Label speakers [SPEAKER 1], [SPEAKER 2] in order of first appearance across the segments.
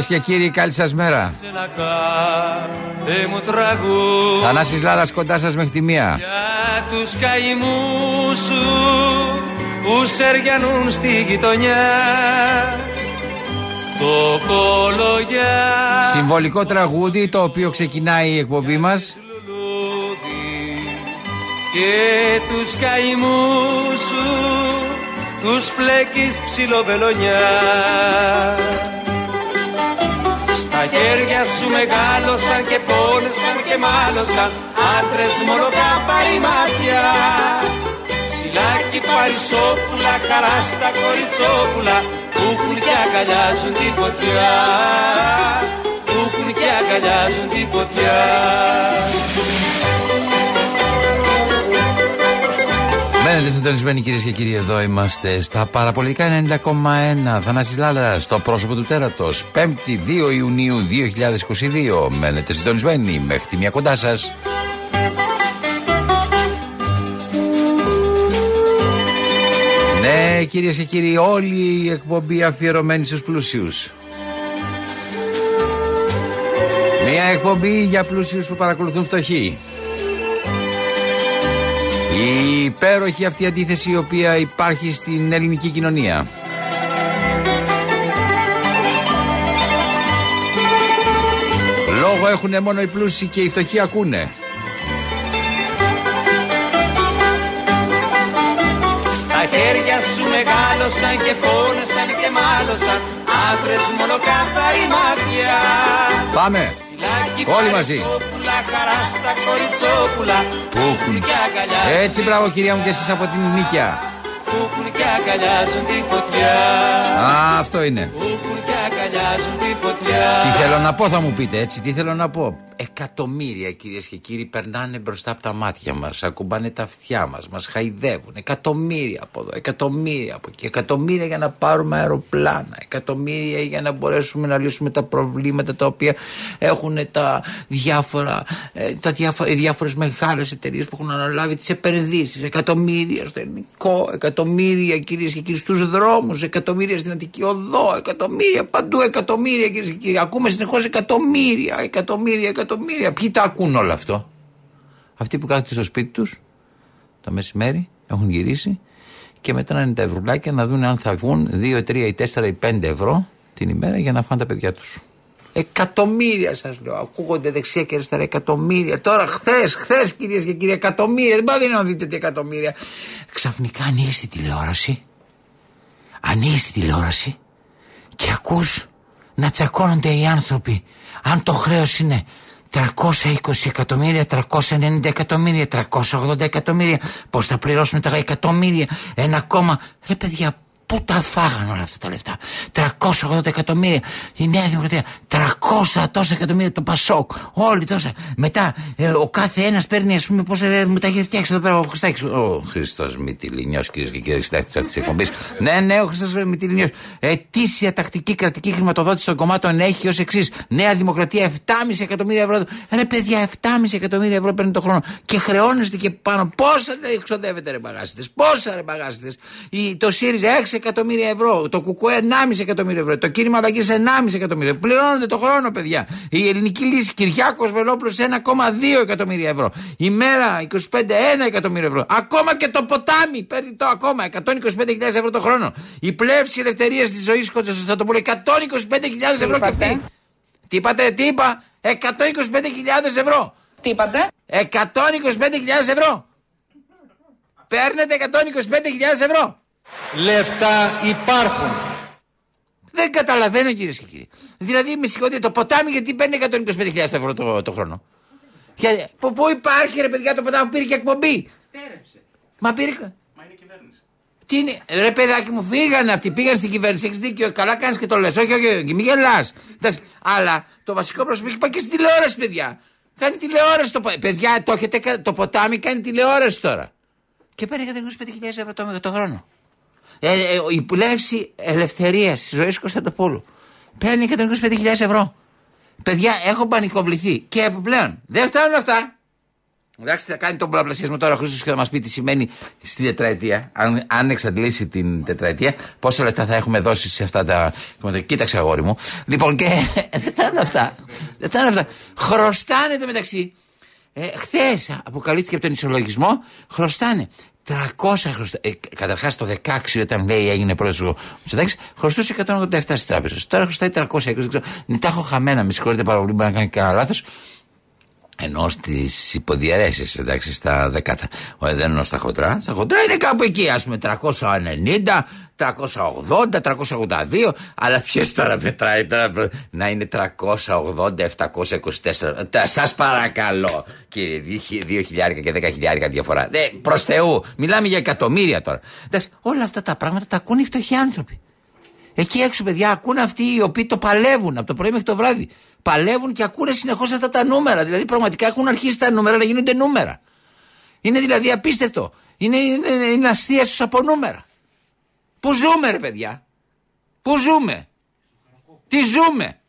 [SPEAKER 1] Κυρίες και κύριοι, καλή σας μέρα. Θανάσης Λάρας κοντά σας μέχρι τη μία.
[SPEAKER 2] Για τους καημούς σου που σεριανούν στη γειτονιά το κολογιά
[SPEAKER 1] Συμβολικό τραγούδι το οποίο ξεκινάει η εκπομπή μας.
[SPEAKER 2] λουλούδι και τους καημούς σου τους φλέκεις ψιλοβελονιά στα χέρια σου μεγάλωσαν και πόνεσαν και μάλωσαν άντρες μόνο κάπαρη μάτια. Σιλάκι παρισόπουλα, χαρά στα κοριτσόπουλα που έχουν και αγκαλιάζουν τη φωτιά. Που έχουν και αγκαλιάζουν τη φωτιά
[SPEAKER 1] Μένετε συντονισμένοι κυρίες και κύριοι, εδώ είμαστε στα παραπολιτικά 90,1. Θανάσης Λάλα στο πρόσωπο του τέρατος. 5η 2 Ιουνίου 2022. Μένετε συντονισμένοι μέχρι τη μία κοντά σας. Ναι, κυρίες και κύριοι, όλη η εκπομπή αφιερωμένη στους πλουσίου. Μια εκπομπή για πλούσιους που παρακολουθούν φτωχοί. Η υπέροχη αυτή αντίθεση η οποία υπάρχει στην ελληνική κοινωνία. Λόγο έχουν μόνο οι πλούσιοι και οι φτωχοί ακούνε.
[SPEAKER 2] Στα χέρια σου μεγάλωσαν και πόνεσαν και μάλωσαν άντρες μόνο κάθαρη μάτια
[SPEAKER 1] Πάμε.
[SPEAKER 2] Σιλάκι
[SPEAKER 1] Όλοι μαζί.
[SPEAKER 2] παρισόπουλα, χαρά στα κοριτσόπουλα
[SPEAKER 1] Που έχουν.
[SPEAKER 2] και αγκαλιάζουν
[SPEAKER 1] Έτσι μπράβο κυρία μου και εσείς από την Νίκαια.
[SPEAKER 2] που έχουν και αγκαλιάζουν τη φωτιά
[SPEAKER 1] Α, αυτό είναι.
[SPEAKER 2] που έχουν και αγκαλιάζουν τη φωτιά
[SPEAKER 1] Τι θέλω να πω θα μου πείτε έτσι, τι θέλω να πω. Εκατομμύρια κυρίες και κύριοι περνάνε μπροστά από τα μάτια μας, ακουμπάνε τα αυτιά μας, μας χαϊδεύουν. Εκατομμύρια από εδώ, εκατομμύρια από εκεί, εκατομμύρια για να πάρουμε αεροπλάνα, εκατομμύρια για να μπορέσουμε να λύσουμε τα προβλήματα τα οποία έχουν τα διάφορα, ε, τα διάφορα, οι διάφορες μεγάλες εταιρείες που έχουν αναλάβει τις επενδύσεις. Εκατομμύρια στο ελληνικό, εκατομμύρια κυρίες και κύριοι στους δρόμους, εκατομμύρια στην Αττική Οδό, εκατομμύρια παντού, εκατομμύρια κυρίες και κύριοι. Ακούμε συνεχώς εκατομμύρια, εκατομμύρια, εκατομμύρια. Ποιοι τα ακούν όλο αυτό; Αυτοί που κάθονται στο σπίτι τους το μεσημέρι, έχουν γυρίσει και μετά να είναι τα ευρουλάκια να δουν αν θα βγουν 2, 3 ή 4 ή 5 ευρώ την ημέρα για να φάνε τα παιδιά τους. Εκατομμύρια σας λέω. Ακούγονται δεξιά και αριστερά εκατομμύρια. Τώρα, χθες, χθες κυρίες και κύριοι, εκατομμύρια. Δεν πάτε να δείτε τι εκατομμύρια. Ξαφνικά ανοίγεις τη τηλεόραση. Ανοίγεις τη τηλεόραση και ακούς να τσακώνονται οι άνθρωποι. Αν το χρέος είναι 320 εκατομμύρια, 390 εκατομμύρια, 380 εκατομμύρια. Πώς θα πληρώσουν τα εκατομμύρια, ένα κόμμα. Ρε παιδιά, πού τα φάγαν όλα αυτά τα λεφτά; 380 εκατομμύρια η Νέα Δημοκρατία, 300 τόσα εκατομμύρια το Πασόκ. Όλοι τόσα. Μετά ε, ο κάθε ένας παίρνει, ας πούμε, πόσα ε, μου τα έχει φτιάξει εδώ πέρα ο Χριστάκης. Ο Χριστός Μητυλινιός, κυρίες και κύριοι, συντάκτη αυτής της εκπομπής. ναι, ναι, ο Χριστός Μητυλινιός. Ετήσια τακτική κρατική χρηματοδότηση των κομμάτων έχει ως εξής. Νέα Δημοκρατία 7,5 εκατομμύρια ευρώ. Ρε παιδιά, 7,5 εκατομμύρια ευρώ παίρνει το χρόνο. Και χρεώνεστε και πάνω. Πόσα δεν ξοδεύετε, ρε μπαγάσιτε. Πόσα ρε μπαγάσιτε. Το ΣΥΡΙΖΑ 6 εκατομμύρια ευρώ. Το ΚΚΕ 1,5 εκατομμύριο ευρώ. Το κίνημα αλλαγής 1,5 εκατομμύριο. Πληρώνονται το χρόνο, παιδιά. Η ελληνική λύση Κυριάκος Βελόπουλο 1,2 εκατομμύρια ευρώ. Η μέρα 25 1 εκατομμύριο ευρώ. Ακόμα και το ποτάμι παίρνει το ακόμα 125.000 ευρώ το χρόνο. Η πλεύση ελευθερίας της ζωής Κωνσταντινοπούλου 125.000 ευρώ και αυτή. Τι είπατε, τι είπα, 125.000 ευρώ.
[SPEAKER 3] Τι είπατε;
[SPEAKER 1] 125.000 ευρώ. Παίρνετε 125.000 ευρώ.
[SPEAKER 2] Λεφτά υπάρχουν
[SPEAKER 1] Δεν καταλαβαίνω κυρίες και κύριοι. Δηλαδή με συγχωρείτε το ποτάμι γιατί παίρνει 125.000 ευρώ το, το χρόνο; Για, που, πού υπάρχει ρε παιδιά το ποτάμι που πήρε και εκπομπή;
[SPEAKER 4] Στέρεψε.
[SPEAKER 1] Μα πήρε.
[SPEAKER 4] Μα είναι και
[SPEAKER 1] Τι είναι, ρε παιδάκι μου, φύγανε αυτοί, πήγαν στην κυβέρνηση. Έχεις δίκιο, καλά κάνεις και το λες. Όχι, όχι, όχι, μην γελάς. Αλλά το βασικό πρόσωπο έχει πάει και στην τηλεόραση, παιδιά. Κάνει τηλεόραση το Παιδιά, το, έχετε, το ποτάμι κάνει τηλεόραση τώρα. Και παίρνει 125.000 ευρώ το, το χρόνο. Ε, ε, η πλεύση ελευθερίας της ζωής Κωνσταντοπούλου παίρνει 125.000 ευρώ. Παιδιά, έχω πανικοβληθεί. Και επιπλέον, δεν φτάνουν αυτά. Εντάξει, θα κάνει τον πολλαπλασιασμό τώρα ο Χρήστος και θα μας πει τι σημαίνει στην τετραετία. Αν, αν εξαντλήσει την τετραετία, πόσα λεφτά θα έχουμε δώσει σε αυτά τα. Κοίταξε, αγόρι μου. Λοιπόν, και δεν φτάνουν αυτά. Δεν φτάνουν αυτά. Χρωστάνε το μεταξύ. Ε, Χθες αποκαλύφθηκε από τον ισολογισμό, χρωστάνε 300 χρωστά. Ε, Καταρχάς το 16 όταν λέει έγινε πρόεδρο ο Μητσοτάκη, χρωστούσε 187 στις τράπεζες. Τώρα χρωστάει 320. Δεν ξέρω. Τα έχω χαμένα, με συγχωρείτε πάρα πολύ, μπορεί να κάνει κανένα λάθος. Ενώ στις υποδιαιρέσεις, εντάξει, στα δεκάτα. Όχι, δεν εννοώ στα χοντρά. Στα χοντρά είναι κάπου εκεί, ας πούμε, 390, 380, 382. Αλλά ποιος τώρα μετράει τώρα να είναι 380, 724. Σας παρακαλώ, κύριε, 2.000 και 10.000 διαφορά. Ε, Προς Θεού, μιλάμε για εκατομμύρια τώρα. Εντάξει, όλα αυτά τα πράγματα τα ακούνε οι φτωχοί άνθρωποι. Εκεί έξω, παιδιά, ακούνε αυτοί οι οποίοι το παλεύουν από το πρωί μέχρι το βράδυ παλεύουν και ακούνε συνεχώς αυτά τα νούμερα. Δηλαδή πραγματικά έχουν αρχίσει τα νούμερα να γίνονται νούμερα. Είναι δηλαδή απίστευτο. Είναι, είναι, είναι αστεία στους από νούμερα. Πού ζούμε, ρε παιδιά; Πού ζούμε; Τι ζούμε;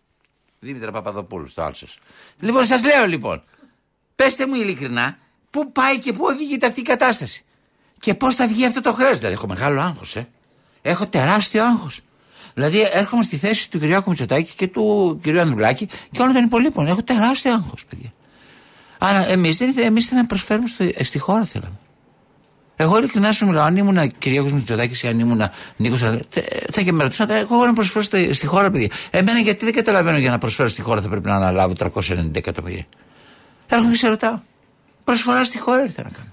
[SPEAKER 1] Δήμητρα Παπαδοπούλου, στο άλσος. Λοιπόν, σας λέω λοιπόν, πέστε μου ειλικρινά, πού πάει και πού οδηγείται αυτή η κατάσταση. Και πώς θα βγει αυτό το χρέος; Δηλαδή, έχω μεγάλο άγχος, ε. Έχω τεράστιο άγχος. Δηλαδή, έρχομαι στη θέση του Κυριάκου Μητσοτάκη και του κ. Ανδρουλάκη και όλων των υπολείπων. Έχω τεράστιο άγχος, παιδιά. Αλλά εμείς δεν εμείς να προσφέρουμε στο, ε, στη χώρα, θέλαμε. Εγώ ειλικρινά σου μιλάω, αν ήμουν Κυριάκο Μητσοτάκης ή αν ήμουν Νίκος θα και με ρωτούσαν, εγώ να προσφέρω στη, στη χώρα, παιδιά. Εμένα γιατί δεν καταλαβαίνω για να προσφέρω στη χώρα θα πρέπει να αναλάβω 390 εκατομμύρια. Έρχομαι και σε ρωτάω. Προσφορά στη χώρα ήρθα να κάνω.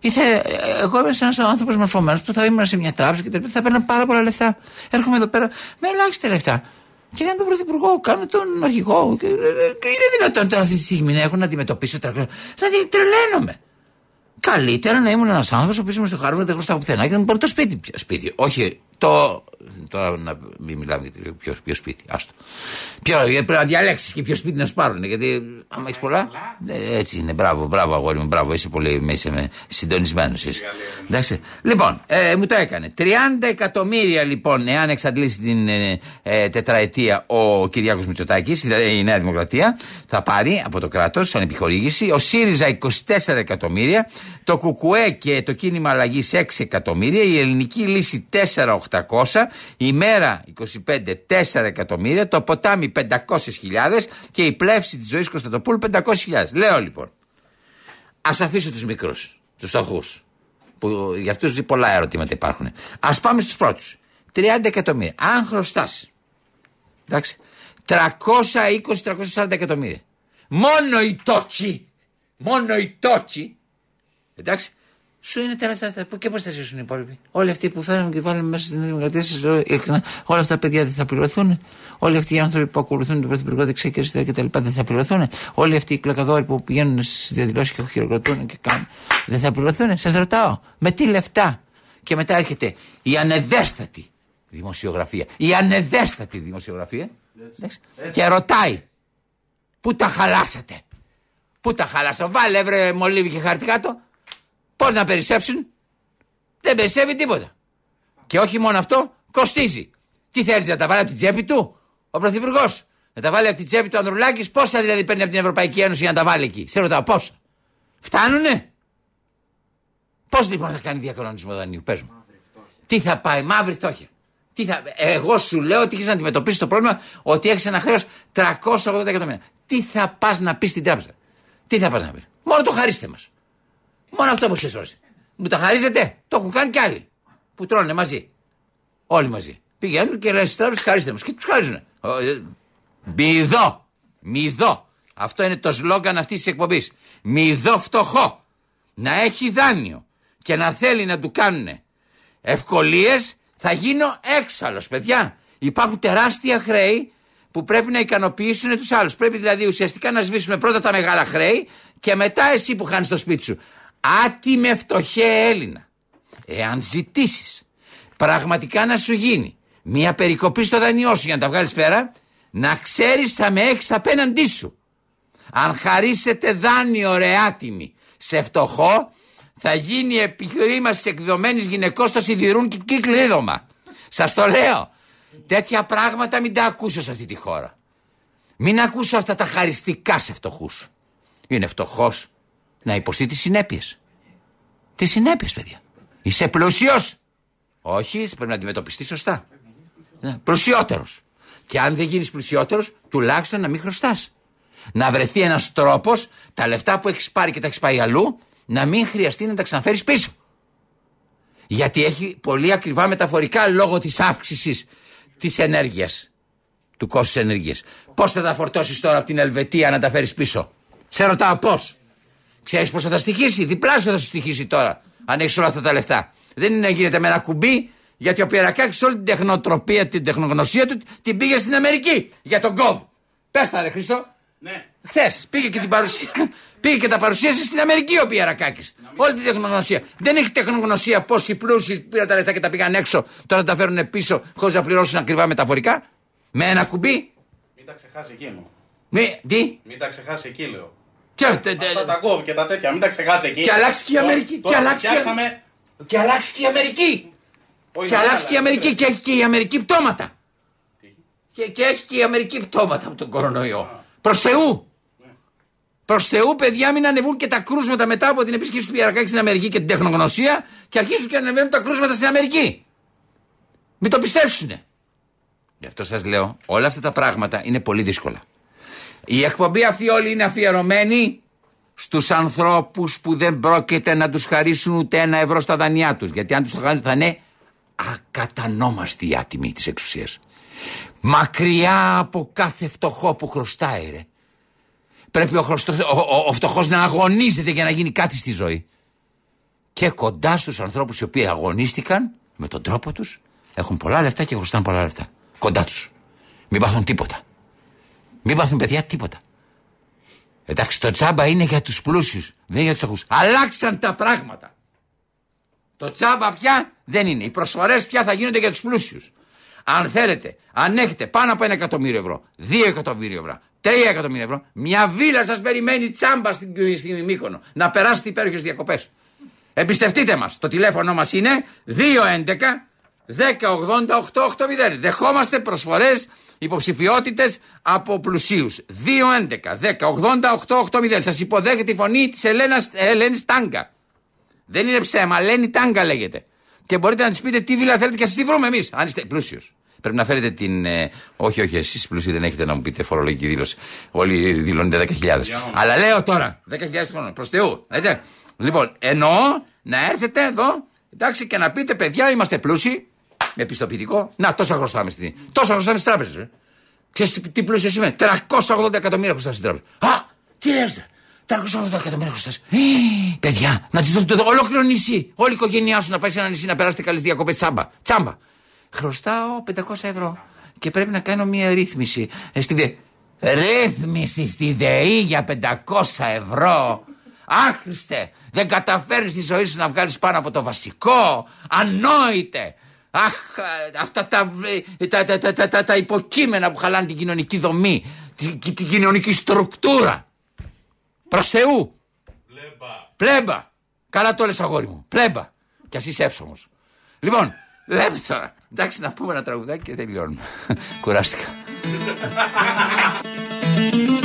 [SPEAKER 1] Ήθε, εγώ είμαι ένας άνθρωπος μορφωμένος που θα ήμουν σε μια τράπεζα και θα παίρνω πάρα πολλά λεφτά. Έρχομαι εδώ πέρα με ελάχιστα λεφτά. Και για τον Πρωθυπουργό, κάνω τον αρχηγό. Και, και είναι δυνατόν τώρα αυτή τη στιγμή να έχω να αντιμετωπίσω 300. Δηλαδή τρελαίνομαι. Καλύτερα να ήμουν ένας άνθρωπος που ήμουν στο Χάρβαρντ, δεν χρωστάω πουθενά και να μου πάρει το σπίτι. σπίτι. Όχι το Τώρα να μην μιλάμε για ποιο, ποιος σπίτι. Άστο. Ποιο, πρέπει να διαλέξεις και ποιο σπίτι να σου πάρουν. Γιατί άμα έχεις πολλά. Ε, έτσι είναι. Μπράβο, μπράβο, αγόρι μου. Μπράβο, είσαι πολύ είσαι συντονισμένος. Εντάξει. Λοιπόν, ε, μου το έκανε. 30 εκατομμύρια λοιπόν, εάν εξαντλήσει την ε, ε, τετραετία ο Κυριάκος Μητσοτάκης, δηλαδή η Νέα Δημοκρατία, θα πάρει από το κράτος σαν επιχορήγηση. Ο ΣΥΡΙΖΑ 24 εκατομμύρια. Το ΚΚΕ και το κίνημα αλλαγής 6 εκατομμύρια. Η ελληνική λύση 4.800 η μέρα 25 4 εκατομμύρια, το ποτάμι 500.000 και η πλεύση της ζωής Κωνσταντοπούλου 500.000. Λέω λοιπόν, ας αφήσω τους μικρούς, τους φτωχούς, που για αυτούς πολλά ερωτήματα υπάρχουν. Α πάμε στους πρώτους. 30 εκατομμύρια. Αν χρωστάς. Εντάξει. 320-340 εκατομμύρια. Μόνο οι τόκοι. Μόνο οι τόκοι. Εντάξει σου είναι τεράστια. Και πώς θα ζήσουν οι υπόλοιποι; Όλοι αυτοί που φέρνουν και βάλουν μέσα στην δημοκρατία σας, όλα αυτά τα παιδιά δεν θα πληρωθούν. Όλοι αυτοί οι άνθρωποι που ακολουθούν τον Πρωθυπουργό δεξιά και αριστερά κτλ. δεν θα πληρωθούν. Όλοι αυτοί οι κλακαδόροι που πηγαίνουν στις διαδηλώσεις και χειροκροτούν και κάνουν. Δεν θα πληρωθούν. Σας ρωτάω. Με τι λεφτά; Και μετά έρχεται η ανεδέστατη δημοσιογραφία. Η ανεδέστατη δημοσιογραφία. Έτσι. Και ρωτάει. Πού τα χαλάσατε; Πού τα χαλάσατε; Βάλε ευρε μολύβι και χαρτί κάτω. Πώς να περισσέψουν; Δεν περισσεύει τίποτα. Και όχι μόνο αυτό, κοστίζει. Τι θέλεις να τα βάλει από την τσέπη του; Ο Πρωθυπουργός. Να τα βάλει από την τσέπη του Ανδρουλάκης, πόσα δηλαδή παίρνει από την Ευρωπαϊκή Ένωση για να τα βάλει εκεί; Σε ρωτάω πόσα; Φτάνουνε; Πώς λοιπόν θα κάνει διακανονισμό δανείου, πες μου. Τι θα πάει, μαύρη φτώχεια. Τι θα... Εγώ σου λέω ότι έχεις να αντιμετωπίσεις το πρόβλημα ότι έχεις ένα χρέος 380 εκατομμύρια. Τι θα πας να πεις στην τράπεζα; Τι θα πας να πεις; Μόνο το χαρίστε μας. Μόνο αυτό που σε σώσει. Μου τα χαρίζετε. Το έχουν κάνει κι άλλοι. Που τρώνε μαζί. Όλοι μαζί. Πηγαίνουν και λένε στις τράπεζες χαρίστε μας. Και τους χαρίζουν. Ε, μη δω. Μη δω. Αυτό είναι το σλόγκαν αυτής της εκπομπής. Μη δω φτωχό. Να έχει δάνειο και να θέλει να του κάνουν ευκολίες, θα γίνω έξαλλος, παιδιά. Υπάρχουν τεράστια χρέη που πρέπει να ικανοποιήσουν τους άλλους. Πρέπει δηλαδή ουσιαστικά να σβήσουμε πρώτα τα μεγάλα χρέη και μετά εσύ που χάνεις το σπίτι σου. Άτιμε φτωχέ Έλληνα. εάν ζητήσεις πραγματικά να σου γίνει μια περικοπή στο δανειό σου για να τα βγάλεις πέρα, να ξέρεις θα με έχεις απέναντί σου. Αν χαρίσετε δάνειο ρεάτιμη σε φτωχό, θα γίνει επιχείρημα τη εκδομένης γυναικός στο σιδηρούν και κλείδωμα. Σας το λέω. Τέτοια πράγματα μην τα ακούσω σε αυτή τη χώρα. Μην ακούσω αυτά τα χαριστικά σε φτωχούς. Είναι φτωχός να υποστεί τις συνέπειες. Τις συνέπειες, παιδιά. Είσαι πλούσιο. Όχι, πρέπει να αντιμετωπιστείς σωστά. Ναι, πλουσιότερος. Και αν δεν γίνεις πλουσιότερος, τουλάχιστον να μην χρωστάς. Να βρεθεί ένας τρόπος τα λεφτά που έχεις πάρει και τα έχεις πάει αλλού να μην χρειαστεί να τα ξαναφέρεις πίσω. Γιατί έχει πολύ ακριβά μεταφορικά λόγω της αύξησης της ενέργειας. Του κόστους ενέργειας. Πώς θα τα φορτώσεις τώρα από την Ελβετία να τα φέρεις πίσω; Σε ρωτάω πώς. Ξέρεις πώς θα τα στοιχήσει. Διπλάσιο θα σου στοιχήσει τώρα. Αν έχεις όλα αυτά τα λεφτά. Δεν είναι να γίνεται με ένα κουμπί γιατί ο Πιερακάκη όλη την τεχνοτροπία, την τεχνογνωσία του την πήγε στην Αμερική για τον κοβ. Πες τα, ρε Χριστό.
[SPEAKER 4] Ναι.
[SPEAKER 1] Χθες πήγε και την παρουσία. πήγε και τα παρουσίασε στην Αμερική ο Πιερακάκη. Όλη την τεχνογνωσία. Δεν έχει τεχνογνωσία πώ οι πλούσιοι πήραν τα λεφτά και τα πήγαν έξω, τώρα τα φέρουν πίσω χωρίς να πληρώσουν ακριβά μεταφορικά. Με ένα κουμπί.
[SPEAKER 4] Μην τα ξεχάσει εκείνο.
[SPEAKER 1] Μη, τι;
[SPEAKER 4] Μην τα ξεχάσει εκεί, λέω.
[SPEAKER 1] Και, τε, τε,
[SPEAKER 4] Αυτά τα κόβει και τα τέτοια, μην τα ξεχάσει εκεί.
[SPEAKER 1] και αλλάξει και η Αμερική.
[SPEAKER 4] Τώρα
[SPEAKER 1] Και αλλάξει και,
[SPEAKER 4] φτιάξαμε.
[SPEAKER 1] και αλλάξει και η Αμερική.
[SPEAKER 4] Όχι,
[SPEAKER 1] Και
[SPEAKER 4] δεν
[SPEAKER 1] αλλάξει και η
[SPEAKER 4] αλλάζει.
[SPEAKER 1] Αμερική και έχει και η Αμερική πτώματα. Και, και έχει και η Αμερική πτώματα από τον κορονοϊό. Προς Θεού. Προς Θεού, παιδιά, μην ανεβούν και τα κρούσματα μετά από την επίσκεψη του Πιερακάκη στην Αμερική και την τεχνογνωσία και αρχίσουν και ανεβαίνουν τα κρούσματα στην Αμερική. Μην το πιστέψουνε. Γι' αυτό σας λέω, όλα αυτά τα πράγματα είναι πολύ δύσκολα. Η εκπομπή αυτή όλη είναι αφιερωμένη στους ανθρώπους που δεν πρόκειται να τους χαρίσουν ούτε ένα ευρώ στα δανειά τους. Γιατί αν τους το κάνουν θα είναι ακατανόμαστοι οι άτιμοι της εξουσίας. Μακριά από κάθε φτωχό που χρωστάει ρε. Πρέπει ο, χρωστός, ο, ο, ο φτωχός να αγωνίζεται για να γίνει κάτι στη ζωή. Και κοντά στους ανθρώπους οι οποίοι αγωνίστηκαν με τον τρόπο τους έχουν πολλά λεφτά και χρωστάνε πολλά λεφτά. Κοντά τους. Μην πάθουν τίποτα. Μην πάθουν παιδιά τίποτα. Εντάξει, το τσάμπα είναι για τους πλούσιους, δεν είναι για τους αχούς. Αλλάξαν τα πράγματα. Το τσάμπα πια δεν είναι. Οι προσφορές πια θα γίνονται για τους πλούσιους. Αν θέλετε, αν έχετε πάνω από ένα εκατομμύριο ευρώ, δύο εκατομμύριο ευρώ, τρία εκατομμύρια ευρώ, μια βίλα σας περιμένει τσάμπα στην, στην Μύκονο να περάσετε υπέροχες διακοπές. Εμπιστευτείτε μας. Το τηλέφωνο μας είναι 211 1080 Δεχόμαστε προσφορές, υποψηφιότητες από πλουσίους. 211 1080 Σας υποδέχεται η φωνή της Ελένας, Ελένης Τάγκα. Δεν είναι ψέμα, Ελένη Τάγκα λέγεται. Και μπορείτε να της πείτε τι βίλα θέλετε και σας τη βρούμε εμείς, αν είστε πλούσιος. Πρέπει να φέρετε την. ε, όχι, όχι, εσείς πλούσιοι δεν έχετε να μου πείτε φορολογική δήλωση. Όλοι δηλώνετε 10.000. Αλλά λέω τώρα, 10.000 χρόνια, προς Θεού. Έτσι. Λοιπόν, εννοώ να έρθετε εδώ, εντάξει, και να πείτε, παιδιά, είμαστε πλούσιοι, με πιστοποιητικό. Να, τόσα χρωστάμε στην. Τόσα χρωστάμε στις τράπεζες. Ε. Ξέρεις τι, τι πλούσιο σημαίνει. 380 εκατομμύρια χρωστά στην τράπεζα. Α, τι λες, 380 εκατομμύρια χρωστά. Παιδιά, να τη δώσετε το ολόκληρο νησί. Όλη η οικογένειά σου να πάει σε ένα νησί να περάσετε καλές διακοπές τσάμπα. Τσάμπα. Χρωστάω 500 ευρώ και πρέπει να κάνω μια ρύθμιση. Ε, στη δε... Ρύθμιση στη ΔΕΗ για 500 ευρώ. Άχρηστε, δεν καταφέρνεις στη ζωή σου να βγάλεις πάνω από το βασικό. Ανόητε. Αχ, αυτά τα, ε, τα, τα, τα, τα, τα, τα υποκείμενα που χαλάνε την κοινωνική δομή, την, την κοινωνική στρουκτούρα. Προς Θεού. Πλέμπα. Καλά το λες αγόρι μου. Πλέμπα. Κι ας είσαι εύσωμος. Λοιπόν, λέμε τώρα. Εντάξει, να πούμε ένα τραγουδάκι και τελειώνουμε. Κουράστηκα.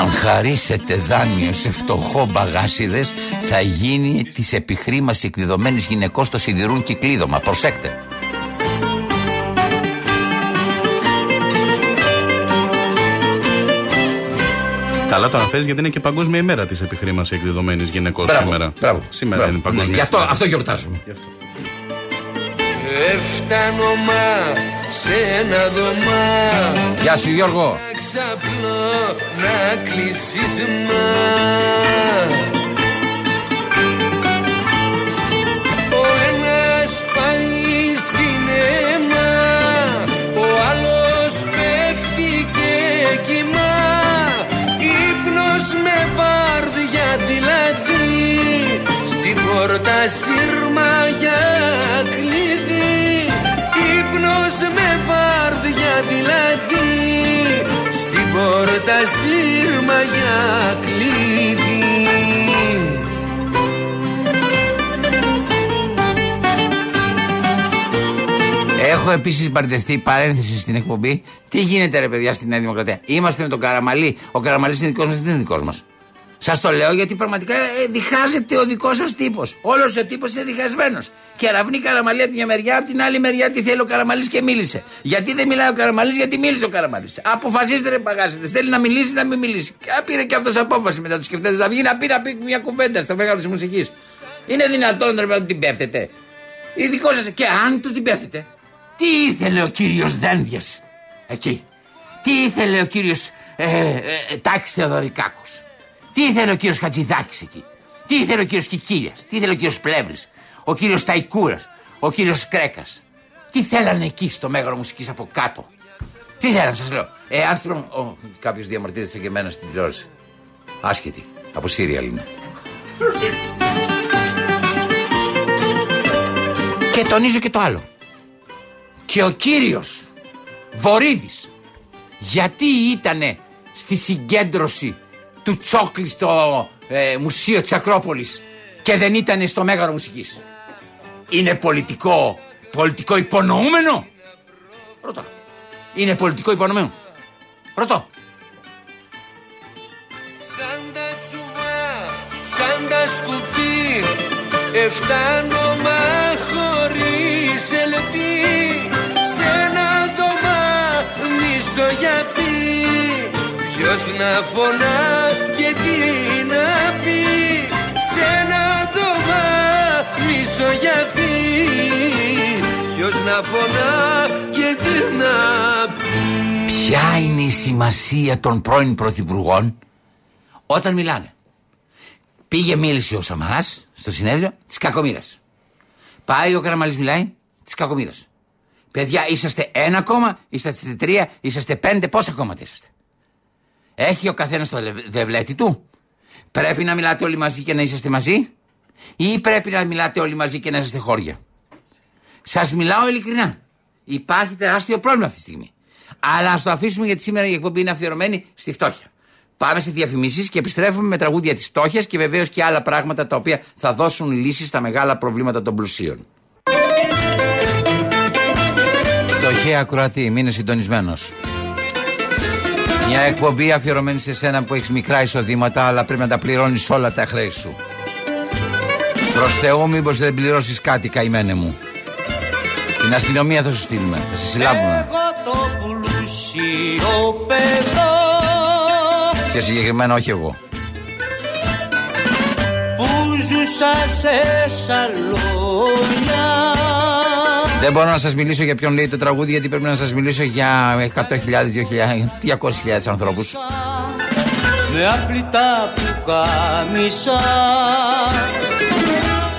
[SPEAKER 1] Αν χαρίσετε δάνειο σε φτωχό μπαγάσιδες θα γίνει της επιχρήμας εκδεδομένης γυναικός το σιδηρούν κυκλίδωμα. Προσέξτε.
[SPEAKER 4] Καλά το αναφέρεις γιατί είναι και Παγκόσμια ημέρα της επιχρήμασης εκδεδομένη γυναικών
[SPEAKER 1] Μπράβο,
[SPEAKER 4] σήμερα.
[SPEAKER 1] Μπράβο.
[SPEAKER 4] Σήμερα
[SPEAKER 1] μπράβο.
[SPEAKER 4] είναι Παγκόσμια
[SPEAKER 1] Ναι, γι' αυτό,
[SPEAKER 4] ημέρα.
[SPEAKER 1] αυτό γιορτάζουμε.
[SPEAKER 4] Γι' αυτό.
[SPEAKER 5] Έφτανο μα σε ένα δωμά.
[SPEAKER 1] Γεια σου Γιώργο.
[SPEAKER 5] Να ξαπλώ να κλείσεις μα. Ο ένας πάει σινέμα Ο άλλος πέφτει και κοιμά. Ύπνος με βάρδια δηλαδή Στην πόρτα σύρμα για Ύπνος με βάρδια δηλαδή Στην πόρτα σύρμα για κλειδί
[SPEAKER 1] Έχω επίσης μπαρτευτεί παρένθεση στην εκπομπή. Τι γίνεται, ρε παιδιά, στη Νέα Δημοκρατία; Είμαστε με τον Καραμαλή. Ο Καραμαλής είναι δικός μας, δεν είναι δικός μας. Σας το λέω γιατί πραγματικά ε, διχάζεται ο δικός σας τύπος. Όλος ο τύπος είναι διχασμένος. Και ραβνεί Καραμαλή από τη μια μεριά, από την άλλη μεριά τι θέλει ο Καραμαλής και μίλησε. Γιατί δεν μιλάει ο Καραμαλής, γιατί μίλησε ο Καραμαλής. Αποφασίστε, ρε παγάσετε. Θέλει να μιλήσει, να μην μιλήσει. Και πήρε και αυτός απόφαση μετά τους σκεφτείτε. Να βγει να πει να πει μια κουβέντα στο μέγαρο της μουσικής. Είναι δυνατόν, ρε, να την πέφτετε. Ειδικό σας. Και αν του την πέφτετε, τι ήθελε ο κύριος Δένδιας; Εκεί. Τι ήθελε ο κύριος ε, ε, ε, Τάξη Θεοδωρικάκος; Τι ήθελε ο κύριος Χατζηδάκης εκεί; Τι ήθελε ο κύριος Κικίλιας; Τι ήθελε ο κύριος Πλεύρης; Ο κύριος Ταϊκούρα. Ο κύριος Κρέκας; Τι θέλανε εκεί στο μέγαρο μουσικής από κάτω; Τι θέλανε, σας λέω. Ε, αν στην Κάποιος διαμαρτύρεται και εμένα στην τηλεόραση. Άσχετη. Από Σύρια είναι. και τονίζω και το άλλο. Και ο κύριος Βορύδης γιατί ήτανε στη συγκέντρωση του Τσόκλης στο ε, Μουσείο της Ακρόπολης και δεν ήταν στο Μέγαρο Μουσικής. Είναι πολιτικό, πολιτικό υπονοούμενο; Ρωτώ. Είναι πολιτικό υπονοούμενο; Ρωτώ.
[SPEAKER 5] Σαν τα τσουβά, σαν τα σκουπί Εφτάνω μα χωρίς ελπί Σε ένα δωμά γιατί Ποιος να φωνά και τι να πει Σ' ένα δωμά γιατί Ποιος να φωνά και τι να πει
[SPEAKER 1] Ποια είναι η σημασία των πρώην πρωθυπουργών; Όταν μιλάνε. Πήγε μίλησε ο Σαμαράς στο συνέδριο της κακομήρας. Πάει ο Καραμαλής μιλάει της κακομήρας. Παιδιά, είσαστε ένα κόμμα, είσαστε τρία, είσαστε πέντε, πόσα κόμματα είσαστε; Έχει ο καθένας το δευλέτη του. Πρέπει να μιλάτε όλοι μαζί και να είσαστε μαζί, ή πρέπει να μιλάτε όλοι μαζί και να είσαστε χώρια; Σας μιλάω ειλικρινά. Υπάρχει τεράστιο πρόβλημα αυτή τη στιγμή. Αλλά ας το αφήσουμε γιατί σήμερα η εκπομπή είναι αφιερωμένη στη φτώχεια. Πάμε σε διαφημίσεις και επιστρέφουμε με τραγούδια της φτώχειας και βεβαίως και άλλα πράγματα τα οποία θα δώσουν λύσεις στα μεγάλα προβλήματα των πλουσίων. Φτωχέ ακροατή, μείνε συντονισμένος. Μια εκπομπή αφιερωμένη σε σένα που έχεις μικρά εισοδήματα, αλλά πρέπει να τα πληρώνεις όλα τα χρέη σου. Προς Θεού, μήπως δεν πληρώσεις κάτι, καημένε μου. Την αστυνομία θα σου στείλουμε, θα σε συλλάβουμε.
[SPEAKER 5] Εγώ το πλούσιο παιδό
[SPEAKER 1] Και συγκεκριμένα όχι εγώ.
[SPEAKER 5] που ζούσα σε σαλόνια
[SPEAKER 1] Δεν μπορώ να σας μιλήσω για ποιον λέει το τραγούδι, γιατί πρέπει να σας μιλήσω για 100.000, 2.000, 200.000 ανθρώπους.
[SPEAKER 5] με απλητά που κάμισα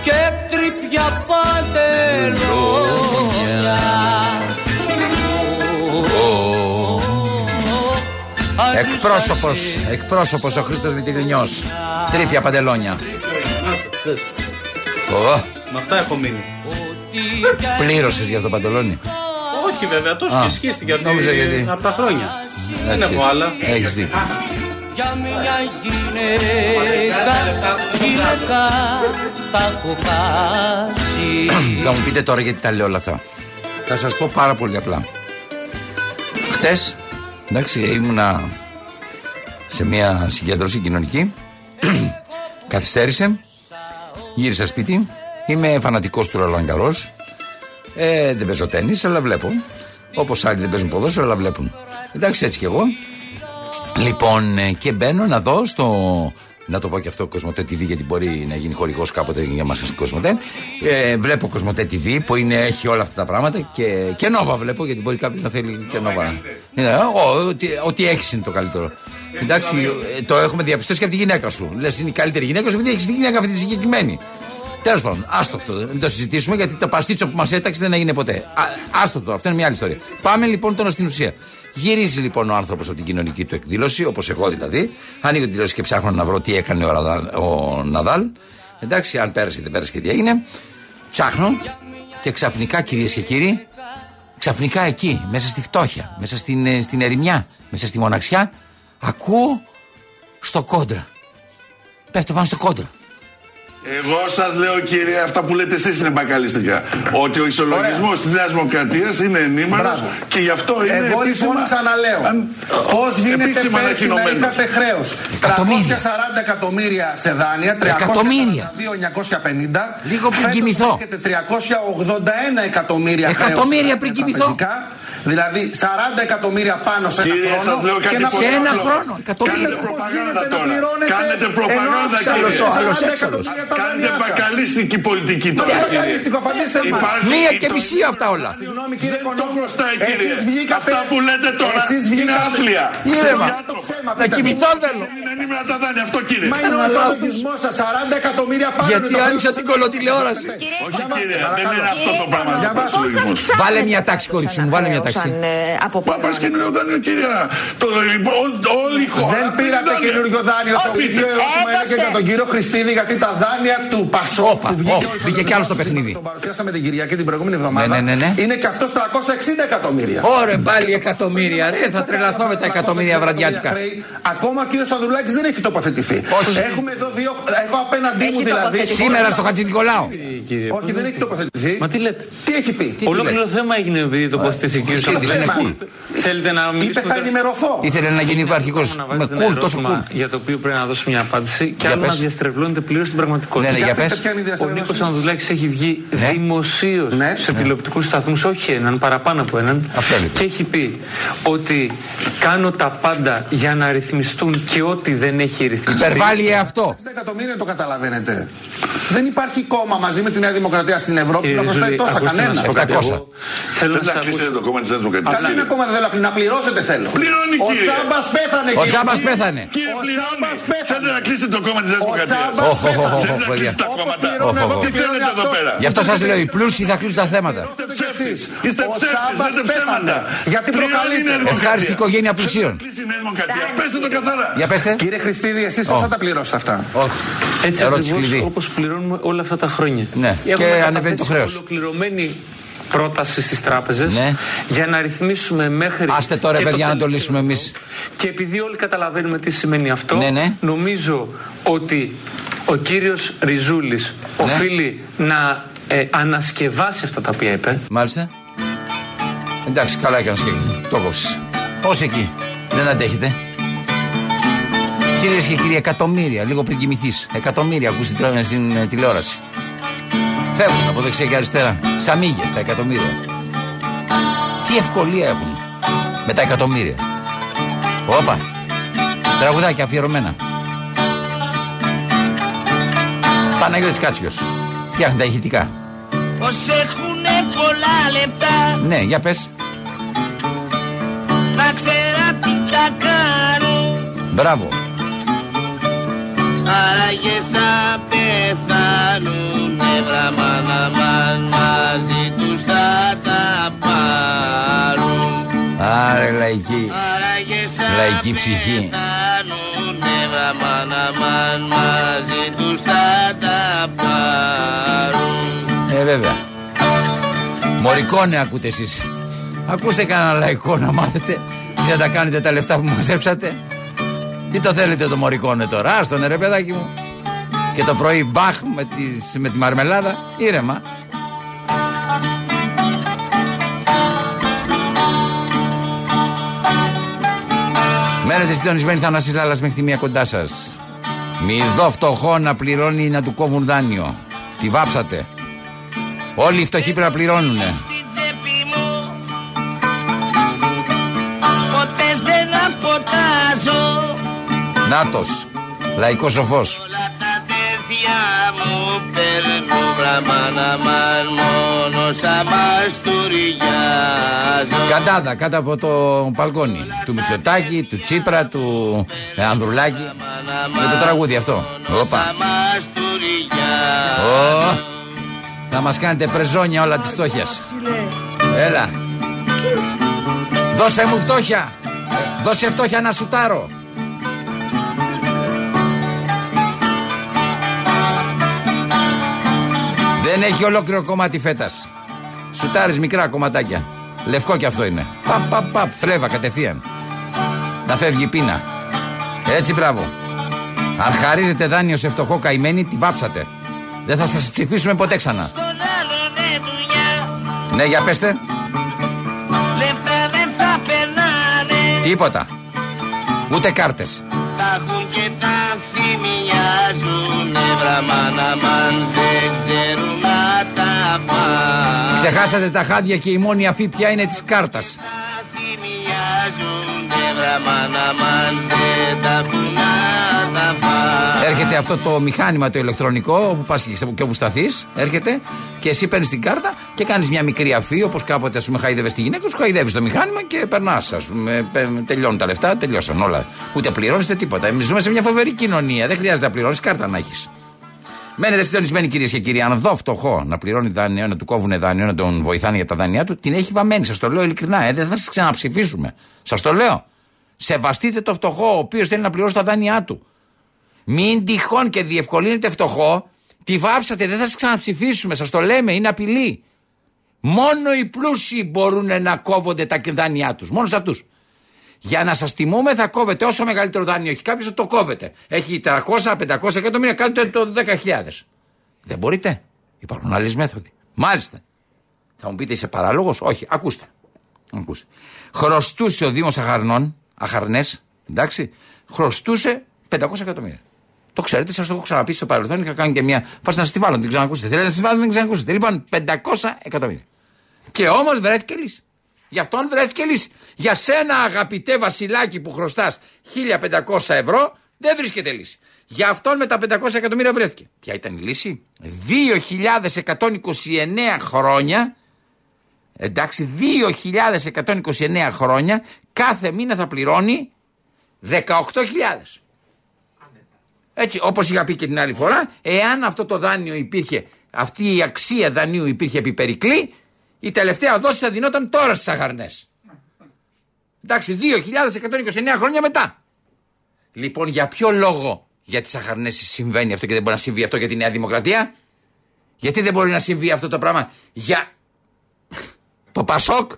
[SPEAKER 5] και τρυπιά παντελόνια.
[SPEAKER 1] Εκπρόσωπος, εκπρόσωπος ο Χρήστος Μητυλινιός Τρίπια παντελόνια. Ω,
[SPEAKER 4] Με αυτά έχω μείνει.
[SPEAKER 1] Πλήρωσες για αυτό το παντελόνι
[SPEAKER 4] Όχι βέβαια, τόσο
[SPEAKER 1] Α,
[SPEAKER 4] και σχίστηκε από,
[SPEAKER 1] νόμιζα γιατί-
[SPEAKER 4] από τα χρόνια. Δεν
[SPEAKER 1] Έτσι,
[SPEAKER 4] έχω άλλα.
[SPEAKER 1] Έχεις δίκιο
[SPEAKER 5] για μια γυναίκα γυναίκα τα έχω χάσει
[SPEAKER 1] Θα μου πείτε τώρα γιατί τα λέω όλα αυτά. Θα σας πω πάρα πολύ απλά. Χτες, εντάξει, ήμουνα σε μια συγκέντρωση κοινωνική. Καθυστέρησε. Γύρισα σπίτι. Είμαι φανατικός του Ρολαγκαρός. Ε, δεν παίζω τέννις, αλλά βλέπω. Όπως άλλοι δεν παίζουν ποδόσφαιρο, αλλά βλέπουν. Εντάξει, έτσι κι εγώ. Λοιπόν, ε, και μπαίνω να δω στο. Να το πω και αυτό, Κοσμοτέ TV, γιατί μπορεί να γίνει χορηγός κάποτε για μας Κοσμοτέ. Ε, βλέπω Κοσμοτέ TV που είναι, έχει όλα αυτά τα πράγματα και, και Νόβα βλέπω, γιατί μπορεί κάποιος να θέλει και Νόβα. Είναι, εγώ, ότι, ότι έχεις είναι το καλύτερο. Εντάξει, ε, το έχουμε διαπιστώσει και από τη γυναίκα σου. Λες, είναι η καλύτερη γυναίκα σου, επειδή έχεις τη γυναίκα αυτή τη συγκεκριμένη. Τέλος πάντων, άστο αυτό. Δεν το συζητήσουμε γιατί το παστίτσο που μας έταξε δεν έγινε ποτέ. Α, άστο το, αυτό είναι μια άλλη ιστορία. Πάμε λοιπόν τώρα στην ουσία. Γυρίζει λοιπόν ο άνθρωπος από την κοινωνική του εκδήλωση, όπως εγώ δηλαδή. Ανοίγω την τηλεόραση και ψάχνω να βρω τι έκανε ο, Ραδα- ο Ναδάλ. Εντάξει, αν πέρασε δεν πέρασε και τι έγινε. Ψάχνω και ξαφνικά κυρίες και κύριοι, ξαφνικά εκεί, μέσα στη φτώχεια, μέσα στην, ε, στην ερημιά, μέσα στη μοναξιά, ακούω στο κόντρα. Πέφτω πάνω στο κόντρα.
[SPEAKER 6] Εγώ σας λέω, κύριε, αυτά που λέτε εσείς είναι μπακαλιστικά. Ότι ο ισολογισμός της Νέας Δημοκρατίας είναι ενήμερος
[SPEAKER 7] Μπράβο.
[SPEAKER 6] και γι' αυτό είναι.
[SPEAKER 7] Εγώ
[SPEAKER 6] επίσημα-
[SPEAKER 7] λοιπόν ξαναλέω.
[SPEAKER 6] αν-
[SPEAKER 7] Πώς γίνεται
[SPEAKER 6] επίσημα
[SPEAKER 7] πέρσι να
[SPEAKER 6] ανακοινωμένος.
[SPEAKER 7] είχατε χρέος 340
[SPEAKER 1] Εκατομμύρια.
[SPEAKER 7] εκατομμύρια σε δάνεια,
[SPEAKER 1] Εκατομμύρια.
[SPEAKER 7] 342.950.
[SPEAKER 1] Λίγο πριν
[SPEAKER 7] Φέτος
[SPEAKER 1] κοιμηθώ.
[SPEAKER 7] έχετε 381 εκατομμύρια χρέος
[SPEAKER 1] Εκατομμύρια
[SPEAKER 7] στα
[SPEAKER 1] πριν κοιμηθώ.
[SPEAKER 7] Τραπεζικά. Δηλαδή 40 εκατομμύρια πάνω σε ένα
[SPEAKER 6] Κύριε,
[SPEAKER 7] χρόνο.
[SPEAKER 6] σας λέω
[SPEAKER 7] και
[SPEAKER 6] κάτι
[SPEAKER 7] να
[SPEAKER 6] πολύ
[SPEAKER 1] Σε ένα
[SPEAKER 6] απλό.
[SPEAKER 1] χρόνο, εκατομμύρια.
[SPEAKER 6] Κάνετε
[SPEAKER 7] Πώς
[SPEAKER 6] προπαγάνδα
[SPEAKER 7] γίνεται να
[SPEAKER 6] τώρα.
[SPEAKER 7] πληρώνετε
[SPEAKER 6] Κάνετε
[SPEAKER 7] ενώ
[SPEAKER 6] προπαγάνδα,
[SPEAKER 7] αυξάνετε
[SPEAKER 1] Άλλος ο- άλλος
[SPEAKER 7] 40
[SPEAKER 1] έξαλλος.
[SPEAKER 7] εκατομμύρια τα
[SPEAKER 6] Κάνετε
[SPEAKER 7] δάνειά σας.
[SPEAKER 6] μπακαλίστικη πολιτική τώρα.
[SPEAKER 7] Τι
[SPEAKER 6] κύριε.
[SPEAKER 7] μπακαλίστικο, απαντήστε μας.
[SPEAKER 6] Υπάρχει
[SPEAKER 1] Μία και
[SPEAKER 6] το-
[SPEAKER 1] μισή αυτά όλα.
[SPEAKER 7] Συγγνώμη κύριε
[SPEAKER 6] Δεν το
[SPEAKER 7] Κονόμου,
[SPEAKER 6] χρωστάει, κύριε.
[SPEAKER 7] εσείς βγήκατε-
[SPEAKER 6] Αυτά που λέτε τώρα
[SPEAKER 7] εσείς
[SPEAKER 6] είναι
[SPEAKER 7] βγήκατε-
[SPEAKER 6] άθλια.
[SPEAKER 1] Ήρεμα.
[SPEAKER 7] Το ψέμα,
[SPEAKER 1] Να
[SPEAKER 7] πείτε μου.
[SPEAKER 1] κοιμηθώ θέλω.
[SPEAKER 6] Είναι ενήμερα τα δάνεια, αυτό κύριε.
[SPEAKER 7] Μα είναι ο
[SPEAKER 1] Ένα λάθος.
[SPEAKER 7] ισολογισμό σας. 40 εκατομμύρια πάνω.
[SPEAKER 1] Γιατί
[SPEAKER 7] είναι το
[SPEAKER 1] άνοιξα
[SPEAKER 7] χρέος
[SPEAKER 1] την
[SPEAKER 7] σας.
[SPEAKER 1] κολοτηλεόραση.
[SPEAKER 6] Όχι
[SPEAKER 7] Διαβάστε,
[SPEAKER 6] κύριε, δεν
[SPEAKER 7] παρακαλώ.
[SPEAKER 6] είναι αυτό το πράγμα.
[SPEAKER 7] Για
[SPEAKER 6] δεν
[SPEAKER 7] βάσο.
[SPEAKER 6] είναι ισολογισμός.
[SPEAKER 1] Βάλε μια τάξη, κορίτσι μου, βάλε μια τάξη.
[SPEAKER 6] Μα πάρεις καινούριο δάνειο, κυρία. Το, ό- όλη η χώρα.
[SPEAKER 7] Δεν
[SPEAKER 6] πήρε
[SPEAKER 7] πήρατε
[SPEAKER 6] δάνεια.
[SPEAKER 7] καινούριο δάνειο. Το
[SPEAKER 6] Αφήστε.
[SPEAKER 7] ίδιο ερώτημα είναι και
[SPEAKER 8] Έδωσε.
[SPEAKER 7] για τον κύριο Χριστίδη γιατί τα δάνεια του Πασόκ
[SPEAKER 1] Όπα,
[SPEAKER 7] που βγήκε
[SPEAKER 1] όπα,
[SPEAKER 7] ο
[SPEAKER 1] μπήκε κι άλλος στο
[SPEAKER 7] Ισολογισμός
[SPEAKER 1] παιχνίδι.
[SPEAKER 7] Τον παρουσιάσαμε την Κυριακή την προηγούμενη εβδομάδα.
[SPEAKER 1] Ναι, ναι, ναι, ναι.
[SPEAKER 7] Είναι και αυτός 360 εκατομμύρια.
[SPEAKER 1] Ωρε πάλι εκατομμύρια, ρε, θα τρελαθώ με τα εκατομμύρια βραδιάτικα.
[SPEAKER 7] χρέη. Ακόμα ο κύριος Ανδρουλάκης δεν έχει τοποθετηθεί.
[SPEAKER 1] Όχι.
[SPEAKER 7] Έχουμε εδώ δύο. Εγώ απέναντί μου
[SPEAKER 8] Έχει
[SPEAKER 7] δηλαδή.
[SPEAKER 8] τοποθετηθεί.
[SPEAKER 1] Σήμερα στο Χατζη Νικολάου.
[SPEAKER 9] Κύριε
[SPEAKER 7] Όχι, δεν έχει τοποθετηθεί.
[SPEAKER 9] Μα τι λέτε.
[SPEAKER 7] Τι έχει πει;
[SPEAKER 9] Ολόκληρο θέμα έγινε επειδή τοποθετήθηκε ο κύριος
[SPEAKER 7] Τι θέμα.
[SPEAKER 9] Θέλετε να
[SPEAKER 7] Είπε
[SPEAKER 9] μιλήσουμε.
[SPEAKER 7] θα
[SPEAKER 9] τώρα-
[SPEAKER 7] ενημερωθώ.
[SPEAKER 1] Ήθελε να γίνει υπαρχικός.
[SPEAKER 9] Να
[SPEAKER 1] Με
[SPEAKER 9] βάζετε ένα
[SPEAKER 1] κουλ, τόσο
[SPEAKER 9] ερώτημα
[SPEAKER 1] κουλ.
[SPEAKER 9] Για το οποίο πρέπει να δώσω μια απάντηση και
[SPEAKER 1] Για
[SPEAKER 9] άλλο να
[SPEAKER 1] πες.
[SPEAKER 9] διαστρεβλώνεται πλήρως την
[SPEAKER 1] Ναι,
[SPEAKER 9] πραγματικότητα.
[SPEAKER 1] ναι, για
[SPEAKER 7] πείτε
[SPEAKER 1] πες.
[SPEAKER 7] ποια είναι η
[SPEAKER 9] Ο
[SPEAKER 7] διαστρέβλωση.
[SPEAKER 9] Νίκος Ανδουλάκη έχει βγει
[SPEAKER 1] Ναι.
[SPEAKER 9] δημοσίως
[SPEAKER 7] Ναι.
[SPEAKER 9] σε τηλεοπτικούς σταθμούς, όχι έναν, παραπάνω από έναν.
[SPEAKER 1] Αυτό λέει.
[SPEAKER 9] Και έχει πει ότι κάνω τα πάντα για να ρυθμιστούν και ό,τι δεν έχει ρυθμιστεί.
[SPEAKER 1] Υπερβάλλει αυτό.
[SPEAKER 7] 60 εκατομμύρια το καταλαβαίνετε. Δεν υπάρχει κόμμα μαζί με τη Νέα Δημοκρατία στην Ευρώπη που
[SPEAKER 9] Κύριε
[SPEAKER 7] να χρωστάει
[SPEAKER 9] Ζουλή,
[SPEAKER 7] τόσα
[SPEAKER 9] ακούστε να
[SPEAKER 7] κανένα.
[SPEAKER 9] σας πω κάτι.
[SPEAKER 1] 700.
[SPEAKER 9] Εγώ Θέλω να
[SPEAKER 6] Δεν
[SPEAKER 9] σας
[SPEAKER 6] θα κλείσετε
[SPEAKER 9] ακούσω.
[SPEAKER 6] το κόμμα της Νέας Δημοκρατίας.
[SPEAKER 7] Αλλά είναι ακόμα δεν θέλω να πληρώσετε θέλω.
[SPEAKER 6] Πληρώνει,
[SPEAKER 7] Ο
[SPEAKER 6] κύριε.
[SPEAKER 7] Τσάμπα πέθανε
[SPEAKER 1] Ο
[SPEAKER 7] κύριε.
[SPEAKER 1] Τσάμπας πέθανε.
[SPEAKER 6] Κύριε
[SPEAKER 7] Ο
[SPEAKER 6] πληρώνει.
[SPEAKER 7] Τσάμπας πέθανε.
[SPEAKER 6] Θέλετε να κλείσετε το κόμμα της Νέας
[SPEAKER 7] Ο
[SPEAKER 6] Δημοκρατίας.
[SPEAKER 7] Τσάμπας
[SPEAKER 1] Οχ, οχ, οχ,
[SPEAKER 7] πέθανε.
[SPEAKER 1] οχ,
[SPEAKER 6] Δεν θα
[SPEAKER 1] παιδιά.
[SPEAKER 6] κλείσετε τα
[SPEAKER 7] Όπως
[SPEAKER 6] κόμματα.
[SPEAKER 7] πληρώνω εγώ,
[SPEAKER 6] Τι
[SPEAKER 7] πληρώνει
[SPEAKER 6] θέλετε εδώ
[SPEAKER 7] αυτός.
[SPEAKER 6] πέρα;
[SPEAKER 1] Γι' αυτό σας λέω, οι πλούσιοι θα κλείσουν τα θέματα.
[SPEAKER 6] Είστε ψεύτες.
[SPEAKER 7] εσείς.
[SPEAKER 6] Είστε
[SPEAKER 7] Ο
[SPEAKER 6] ψεύτες.
[SPEAKER 7] Τσάμπας
[SPEAKER 6] Λέτε ψέματα.
[SPEAKER 7] πέθανε. Γιατί
[SPEAKER 6] Πληρώνει η
[SPEAKER 7] προκαλείτε.
[SPEAKER 6] Νέα Δημοκρατία.
[SPEAKER 1] Ευχάριστη οικογένεια πλουσίων.
[SPEAKER 6] Κλείσει η Νέα Δημοκρατία. Πέστε το καθαρά.
[SPEAKER 1] Για πέστε.
[SPEAKER 7] Κύριε Χριστίδη, εσείς πώ θα τα πληρώσετε αυτά;
[SPEAKER 1] Όχι.
[SPEAKER 9] Έτσι
[SPEAKER 1] Ερώτηση
[SPEAKER 9] ακριβώς
[SPEAKER 1] κλειδί.
[SPEAKER 9] όπω πληρώνουμε όλα αυτά τα χρόνια.
[SPEAKER 1] Ναι.
[SPEAKER 9] Έχουμε
[SPEAKER 1] Και
[SPEAKER 9] καταθέσει
[SPEAKER 1] ανεβαίνει το χρέος.
[SPEAKER 9] Ολοκληρωμένη πρόταση στις τράπεζες
[SPEAKER 1] Ναι.
[SPEAKER 9] για να ρυθμίσουμε μέχρι.
[SPEAKER 1] Άστε τώρα,
[SPEAKER 9] και
[SPEAKER 1] παιδιά, να το
[SPEAKER 9] τελευταίο.
[SPEAKER 1] λύσουμε εμείς.
[SPEAKER 9] Και επειδή όλοι καταλαβαίνουμε τι σημαίνει αυτό,
[SPEAKER 1] Ναι, ναι.
[SPEAKER 9] νομίζω ότι ο κύριος Ριζούλης
[SPEAKER 1] Ναι.
[SPEAKER 9] οφείλει να ε, ανασκευάσει αυτά τα οποία είπε.
[SPEAKER 1] Μάλιστα. Εντάξει, καλά έκανες και το κόψεις. Πώς εκεί, δεν αντέχετε. Κυρίε και κύριοι, εκατομμύρια, λίγο πριν κοιμηθείς. Εκατομμύρια ακούς την, τηλε- στην ε, τηλεόραση. Φεύγουν από δεξιά και αριστερά. Σαμίγες τα εκατομμύρια. Τι ευκολία έχουν με τα εκατομμύρια. Όπα. Τραγουδάκια αφιερωμένα. Παναγιώτης Κάτσιος. Φτιάχνει τα ηχητικά.
[SPEAKER 10] Πως έχουνε πολλά λεπτά
[SPEAKER 1] Ναι, για πες.
[SPEAKER 10] Να ξέρα τι θα κάνω
[SPEAKER 1] Μπράβο.
[SPEAKER 10] Άραγες σαν πεθάνουν Έβραμα να μαν μαζί τους θα τα πάρουν
[SPEAKER 1] Άρε λαϊκή.
[SPEAKER 10] Άραγες σαν
[SPEAKER 1] Λαϊκή ψυχή.
[SPEAKER 10] πεθάνουν Έβραμα να μαν μαζί τους θα τα πάρουν
[SPEAKER 1] Ε, βέβαια. Μωρικόνε ακούτε εσείς. Ακούστε κανένα λαϊκό να μάθετε. Τι θα τα κάνετε τα λεφτά που μαζέψατε. Τι το θέλετε το μωρικόνε τώρα. Άστον ρε παιδάκι μου. Και το πρωί μπαχ με τη, με τη μαρμελάδα. Ήρεμα. Μένετε συντονισμένοι Θανάσης Λάλλας μέχρι τη μία κοντά σας. Μη δω φτωχό να πληρώνει να του κόβουν δάνειο. Τη βάψατε. Όλοι οι φτωχοί πρέπει να πληρώνουνε.
[SPEAKER 10] Στην τσέπη μου Ποτές δεν αποτάζω
[SPEAKER 1] Νάτος. Λαϊκός σοφός.
[SPEAKER 10] Όλα τα παιδιά μου παίρνουν βραμάνα μαν μόνο σαν μαστουριάζω
[SPEAKER 1] Καντάδα κάτω από το παλκόνι. Του Μητσοτάκη, του Τσίπρα, του ε, Ανδρουλάκη. Με το τραγούδι αυτό. Όπα.
[SPEAKER 10] Σαν μαστουριάζω
[SPEAKER 1] Ω, Θα μας κάνετε πρεζόνια όλα της φτώχειας. Έλα. Δώσε μου φτώχεια. Δώσε φτώχεια να σουτάρω. Δεν έχει ολόκληρο κομμάτι φέτας. Σουτάρεις μικρά κομματάκια. Λευκό κι αυτό είναι. Παπ, παπ, παπ. Φλέβα κατευθείαν. Να φεύγει πείνα. Έτσι, μπράβο. Αν χαρίζετε δάνειο σε φτωχό καημένη, τη βάψατε. Δεν θα σας ψηφίσουμε ποτέ ξανά.
[SPEAKER 10] Στον άλλο δεν δουλειά
[SPEAKER 1] Ναι, για πέστε.
[SPEAKER 10] Λεφτά δεν θα περνάνε
[SPEAKER 1] Τίποτα. Ούτε κάρτες.
[SPEAKER 10] Τα έχουν και τα θυμιάζουνε
[SPEAKER 1] Ξεχάσατε τα χάδια και η μόνη αφή πια είναι της κάρτας.
[SPEAKER 10] Τα θυμιάζουνε Βραμάνα μαν δεν τα έχουν να τα πάνε
[SPEAKER 1] Έρχεται αυτό το μηχάνημα το ηλεκτρονικό όπου πας και όπου σταθείς, έρχεται και εσύ παίρνεις την κάρτα και κάνεις μια μικρή αφή όπως κάποτε ας πούμε χαϊδεύε τη γυναίκα σου, χαϊδεύεις το μηχάνημα και περνάς. Α πούμε, πε- τελειώνουν τα λεφτά, τελειώσαν όλα. Ούτε πληρώνεις ούτε τίποτα. Εμεί ζούμε σε μια φοβερή κοινωνία. Δεν χρειάζεται να πληρώνεις, κάρτα να έχεις. Μένετε συντονισμένοι κυρίες και κύριοι. Αν δω φτωχό να πληρώνει δάνειο, να του κόβουν δάνειο, να τον βοηθάνε για τα δάνειά του, την έχει βαμμένη. Σας το λέω ειλικρινά. Ε, δεν θα σας ξαναψηφίσουμε. Σας το λέω. Σεβαστείτε το φτωχό, ο οποίος θέλει να πληρώσει τα δάνειά του. Μην τυχόν και διευκολύνετε φτωχό, τη βάψατε, δεν θα σας ξαναψηφίσουμε. Σας το λέμε, είναι απειλή. Μόνο οι πλούσιοι μπορούν να κόβονται τα δάνειά τους. Μόνος σε αυτούς. Για να σας τιμούμε, θα κόβετε όσο μεγαλύτερο δάνειο έχει κάποιος, θα το κόβετε. Έχει 300-500 εκατομμύρια, κάντε το 10.000. Δεν μπορείτε. Υπάρχουν άλλες μέθοδοι. Μάλιστα. Θα μου πείτε, είσαι παράλογος; Όχι, ακούστε. ακούστε. Χρωστούσε ο Δήμος Αχαρνών, Αχαρνές, εντάξει, χρωστούσε 500 εκατομμύρια. Το ξέρετε, σας το έχω ξαναπεί στο παρελθόν. Είχα κάνει και μια φάση να στιβάλλω, την ξανακούσετε. Θέλετε να στιβάλλω, δεν ξανακούσετε. Λοιπόν, 500 εκατομμύρια. Και όμως βρέθηκε λύση. Γι' αυτόν βρέθηκε λύση. Για σένα, αγαπητέ Βασιλάκι που χρωστάς 1500 ευρώ, δεν βρίσκεται λύση. Για αυτόν με τα 500 εκατομμύρια βρέθηκε. Ποια ήταν η λύση, 2.129 χρόνια. Εντάξει, 2.129 χρόνια κάθε μήνα θα πληρώνει 18.000. Έτσι, όπως είχα πει και την άλλη φορά, εάν αυτό το δάνειο υπήρχε, αυτή η αξία δανείου υπήρχε επί περικλή, η τελευταία δόση θα δινόταν τώρα στις αχαρνέ. Εντάξει, 2.129 χρόνια μετά. Λοιπόν, για ποιο λόγο για τις αχαρνέ συμβαίνει αυτό και δεν μπορεί να συμβεί αυτό για τη Νέα Δημοκρατία; Γιατί δεν μπορεί να συμβεί αυτό το πράγμα για το Πασόκ;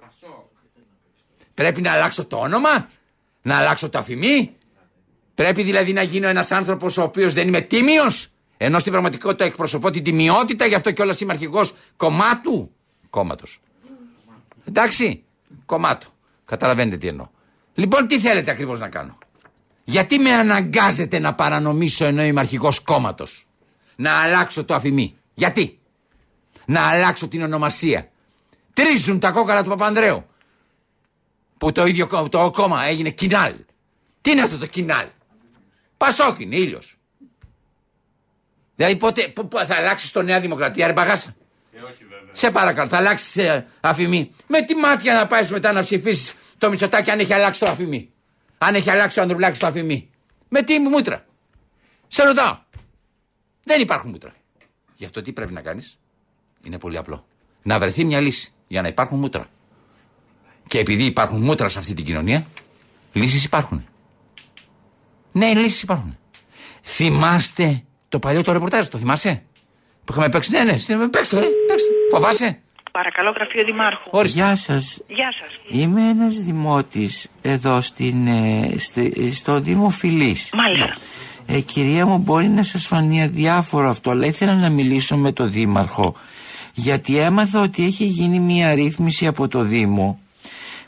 [SPEAKER 1] Πρέπει να αλλάξω το όνομα, να αλλάξω το αφημί. Πρέπει δηλαδή να γίνω ένας άνθρωπος ο οποίος δεν είμαι τίμιος, ενώ στην πραγματικότητα εκπροσωπώ την τιμιότητα, γι' αυτό κιόλα είμαι αρχηγός κομμάτου; Κόμματος. Εντάξει, κομμάτου. Καταλαβαίνετε τι εννοώ. Λοιπόν, τι θέλετε ακριβώς να κάνω; Γιατί με αναγκάζετε να παρανομήσω ενώ είμαι αρχηγός κόμματος; Να αλλάξω το αφημί. Γιατί; Να αλλάξω την ονομασία. Τρίζουν τα κόκκαλα του Παπανδρέου. Που το ίδιο κο- το κόμμα έγινε κοινάλ. Τι είναι αυτό το κοινάλ. Πασόκ είναι, ήλιος. Δηλαδή πότε πο- πο- θα αλλάξεις το Νέα Δημοκρατία, ρε μπαγάσα; Σε παρακαλώ, θα αλλάξεις ε, αφημί. Με τι μάτια να πάεις μετά να ψηφίσεις το Μητσοτάκι αν έχει αλλάξει το αφημί; Αν έχει αλλάξει ο Ανδρουλάκης το αφημί; Με τι μούτρα; Σε ρωτάω. Δεν υπάρχουν μούτρα. Γι' αυτό τι πρέπει να κάνεις; Είναι πολύ απλό. Να βρεθεί μια λύση για να υπάρχουν μούτρα. Και επειδή υπάρχουν μούτρα σε αυτή την κοινωνία, λύσεις υπάρχουν. Ναι, λύσεις υπάρχουν. Θυμάστε το παλιό το ρεπορτάζ, το θυμάσαι; Που είχαμε παίξει. Ναι, ναι, στην- παίξτε το, ε, παίξτε. το. Φοβάσαι;
[SPEAKER 8] Παρακαλώ, γραφείο Δημάρχου.
[SPEAKER 1] Ορίστε.
[SPEAKER 11] Γεια σας.
[SPEAKER 8] Γεια σας.
[SPEAKER 11] Είμαι ένας δημότης εδώ στην, ε, στη- στο Δήμο Φιλής.
[SPEAKER 8] Μάλιστα.
[SPEAKER 11] Ε, κυρία μου, μπορεί να σας φανεί αδιάφορο αυτό, αλλά ήθελα να μιλήσω με το Δήμαρχο. Γιατί έμαθα ότι έχει γίνει μια ρύθμιση από το Δήμο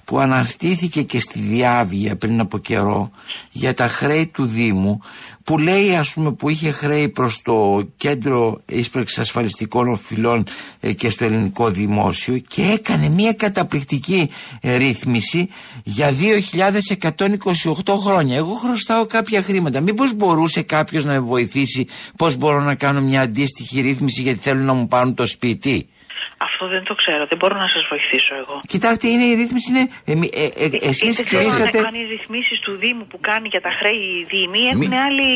[SPEAKER 11] που αναρτήθηκε και στη Διάβγεια πριν από καιρό για τα χρέη του Δήμου που λέει ας πούμε που είχε χρέη προς το κέντρο ίσπραξης ασφαλιστικών οφειλών ε, και στο ελληνικό δημόσιο και έκανε μια καταπληκτική ε, ρύθμιση για 2.128 χρόνια. Εγώ χρωστάω κάποια χρήματα. Μήπως μπορούσε κάποιος να με βοηθήσει πώς μπορώ να κάνω μια αντίστοιχη ρύθμιση γιατί θέλουν να μου πάρουν το σπίτι;
[SPEAKER 8] Αυτό Αυτό δεν το ξέρω. Δεν μπορώ να σα βοηθήσω εγώ.
[SPEAKER 11] Κοιτάξτε, είναι η ρύθμιση είναι. Ε, μη- ε, ε, εσείς
[SPEAKER 8] δεν ξέρω αν,
[SPEAKER 11] κλείσατε.
[SPEAKER 8] αν οι ρυθμίσει του Δήμου που κάνει για τα χρέη η Δήμη έχουν άλλη,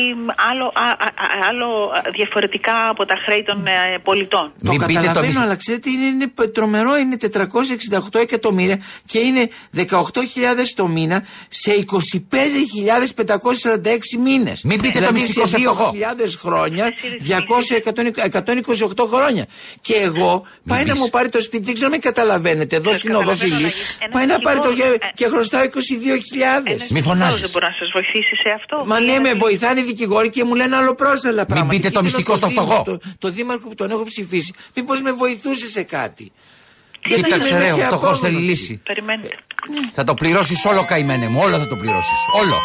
[SPEAKER 8] άλλο, α- α- α- άλλο α, διαφορετικά από τα χρέη των ε, πολιτών.
[SPEAKER 11] Το
[SPEAKER 1] Μην πείτε το
[SPEAKER 11] καταλαβαίνω,
[SPEAKER 1] μισ-
[SPEAKER 11] αλλά ξέρετε, είναι, είναι τρομερό. Είναι 468 εκατομμύρια και είναι 18.000 το μήνα σε 25.546 μήνε.
[SPEAKER 1] Μην πείτε το μυστικό σε
[SPEAKER 11] σε
[SPEAKER 1] φτωχό.
[SPEAKER 11] 2.000 χρόνια, 200, 128 χρόνια. Και εγώ πάει να
[SPEAKER 1] πεις.
[SPEAKER 11] μου πάρει το σπίτι, δεν ξέρω αν με καταλαβαίνετε, εδώ
[SPEAKER 8] Δεν
[SPEAKER 11] στην οδό
[SPEAKER 8] καταλαβαίνω,
[SPEAKER 11] Φιλή.
[SPEAKER 8] αλλά
[SPEAKER 11] Πάει να
[SPEAKER 8] ένας
[SPEAKER 11] πάρει το
[SPEAKER 8] δικηγόρος,
[SPEAKER 11] γε-
[SPEAKER 8] ε,
[SPEAKER 11] και χρωστάω 22.000.
[SPEAKER 1] Μη
[SPEAKER 8] Ένας
[SPEAKER 1] φωνάζεις.
[SPEAKER 8] Δεν μπορεί να σα βοηθήσει σε αυτό.
[SPEAKER 11] Μα ναι,
[SPEAKER 8] Μια-
[SPEAKER 11] με βοηθάνε οι δικηγόροι και μου λένε άλλο πρόσαλα πράγματα.
[SPEAKER 1] πείτε
[SPEAKER 11] Και
[SPEAKER 1] το
[SPEAKER 11] θέλω
[SPEAKER 1] μυστικό στο
[SPEAKER 11] Δήμο,
[SPEAKER 1] φτωχό.
[SPEAKER 11] Το, το δήμαρχο που τον έχω ψηφίσει, μήπω με βοηθούσε σε κάτι.
[SPEAKER 1] Κοίταξε
[SPEAKER 11] είμαι
[SPEAKER 1] ρε,
[SPEAKER 11] σε
[SPEAKER 1] ο φτωχό θέλει
[SPEAKER 11] απόγνωση.
[SPEAKER 1] λύση.
[SPEAKER 8] Περιμένετε.
[SPEAKER 1] Θα το πληρώσει όλο, καημένε μου. Όλο θα το πληρώσει. Όλο.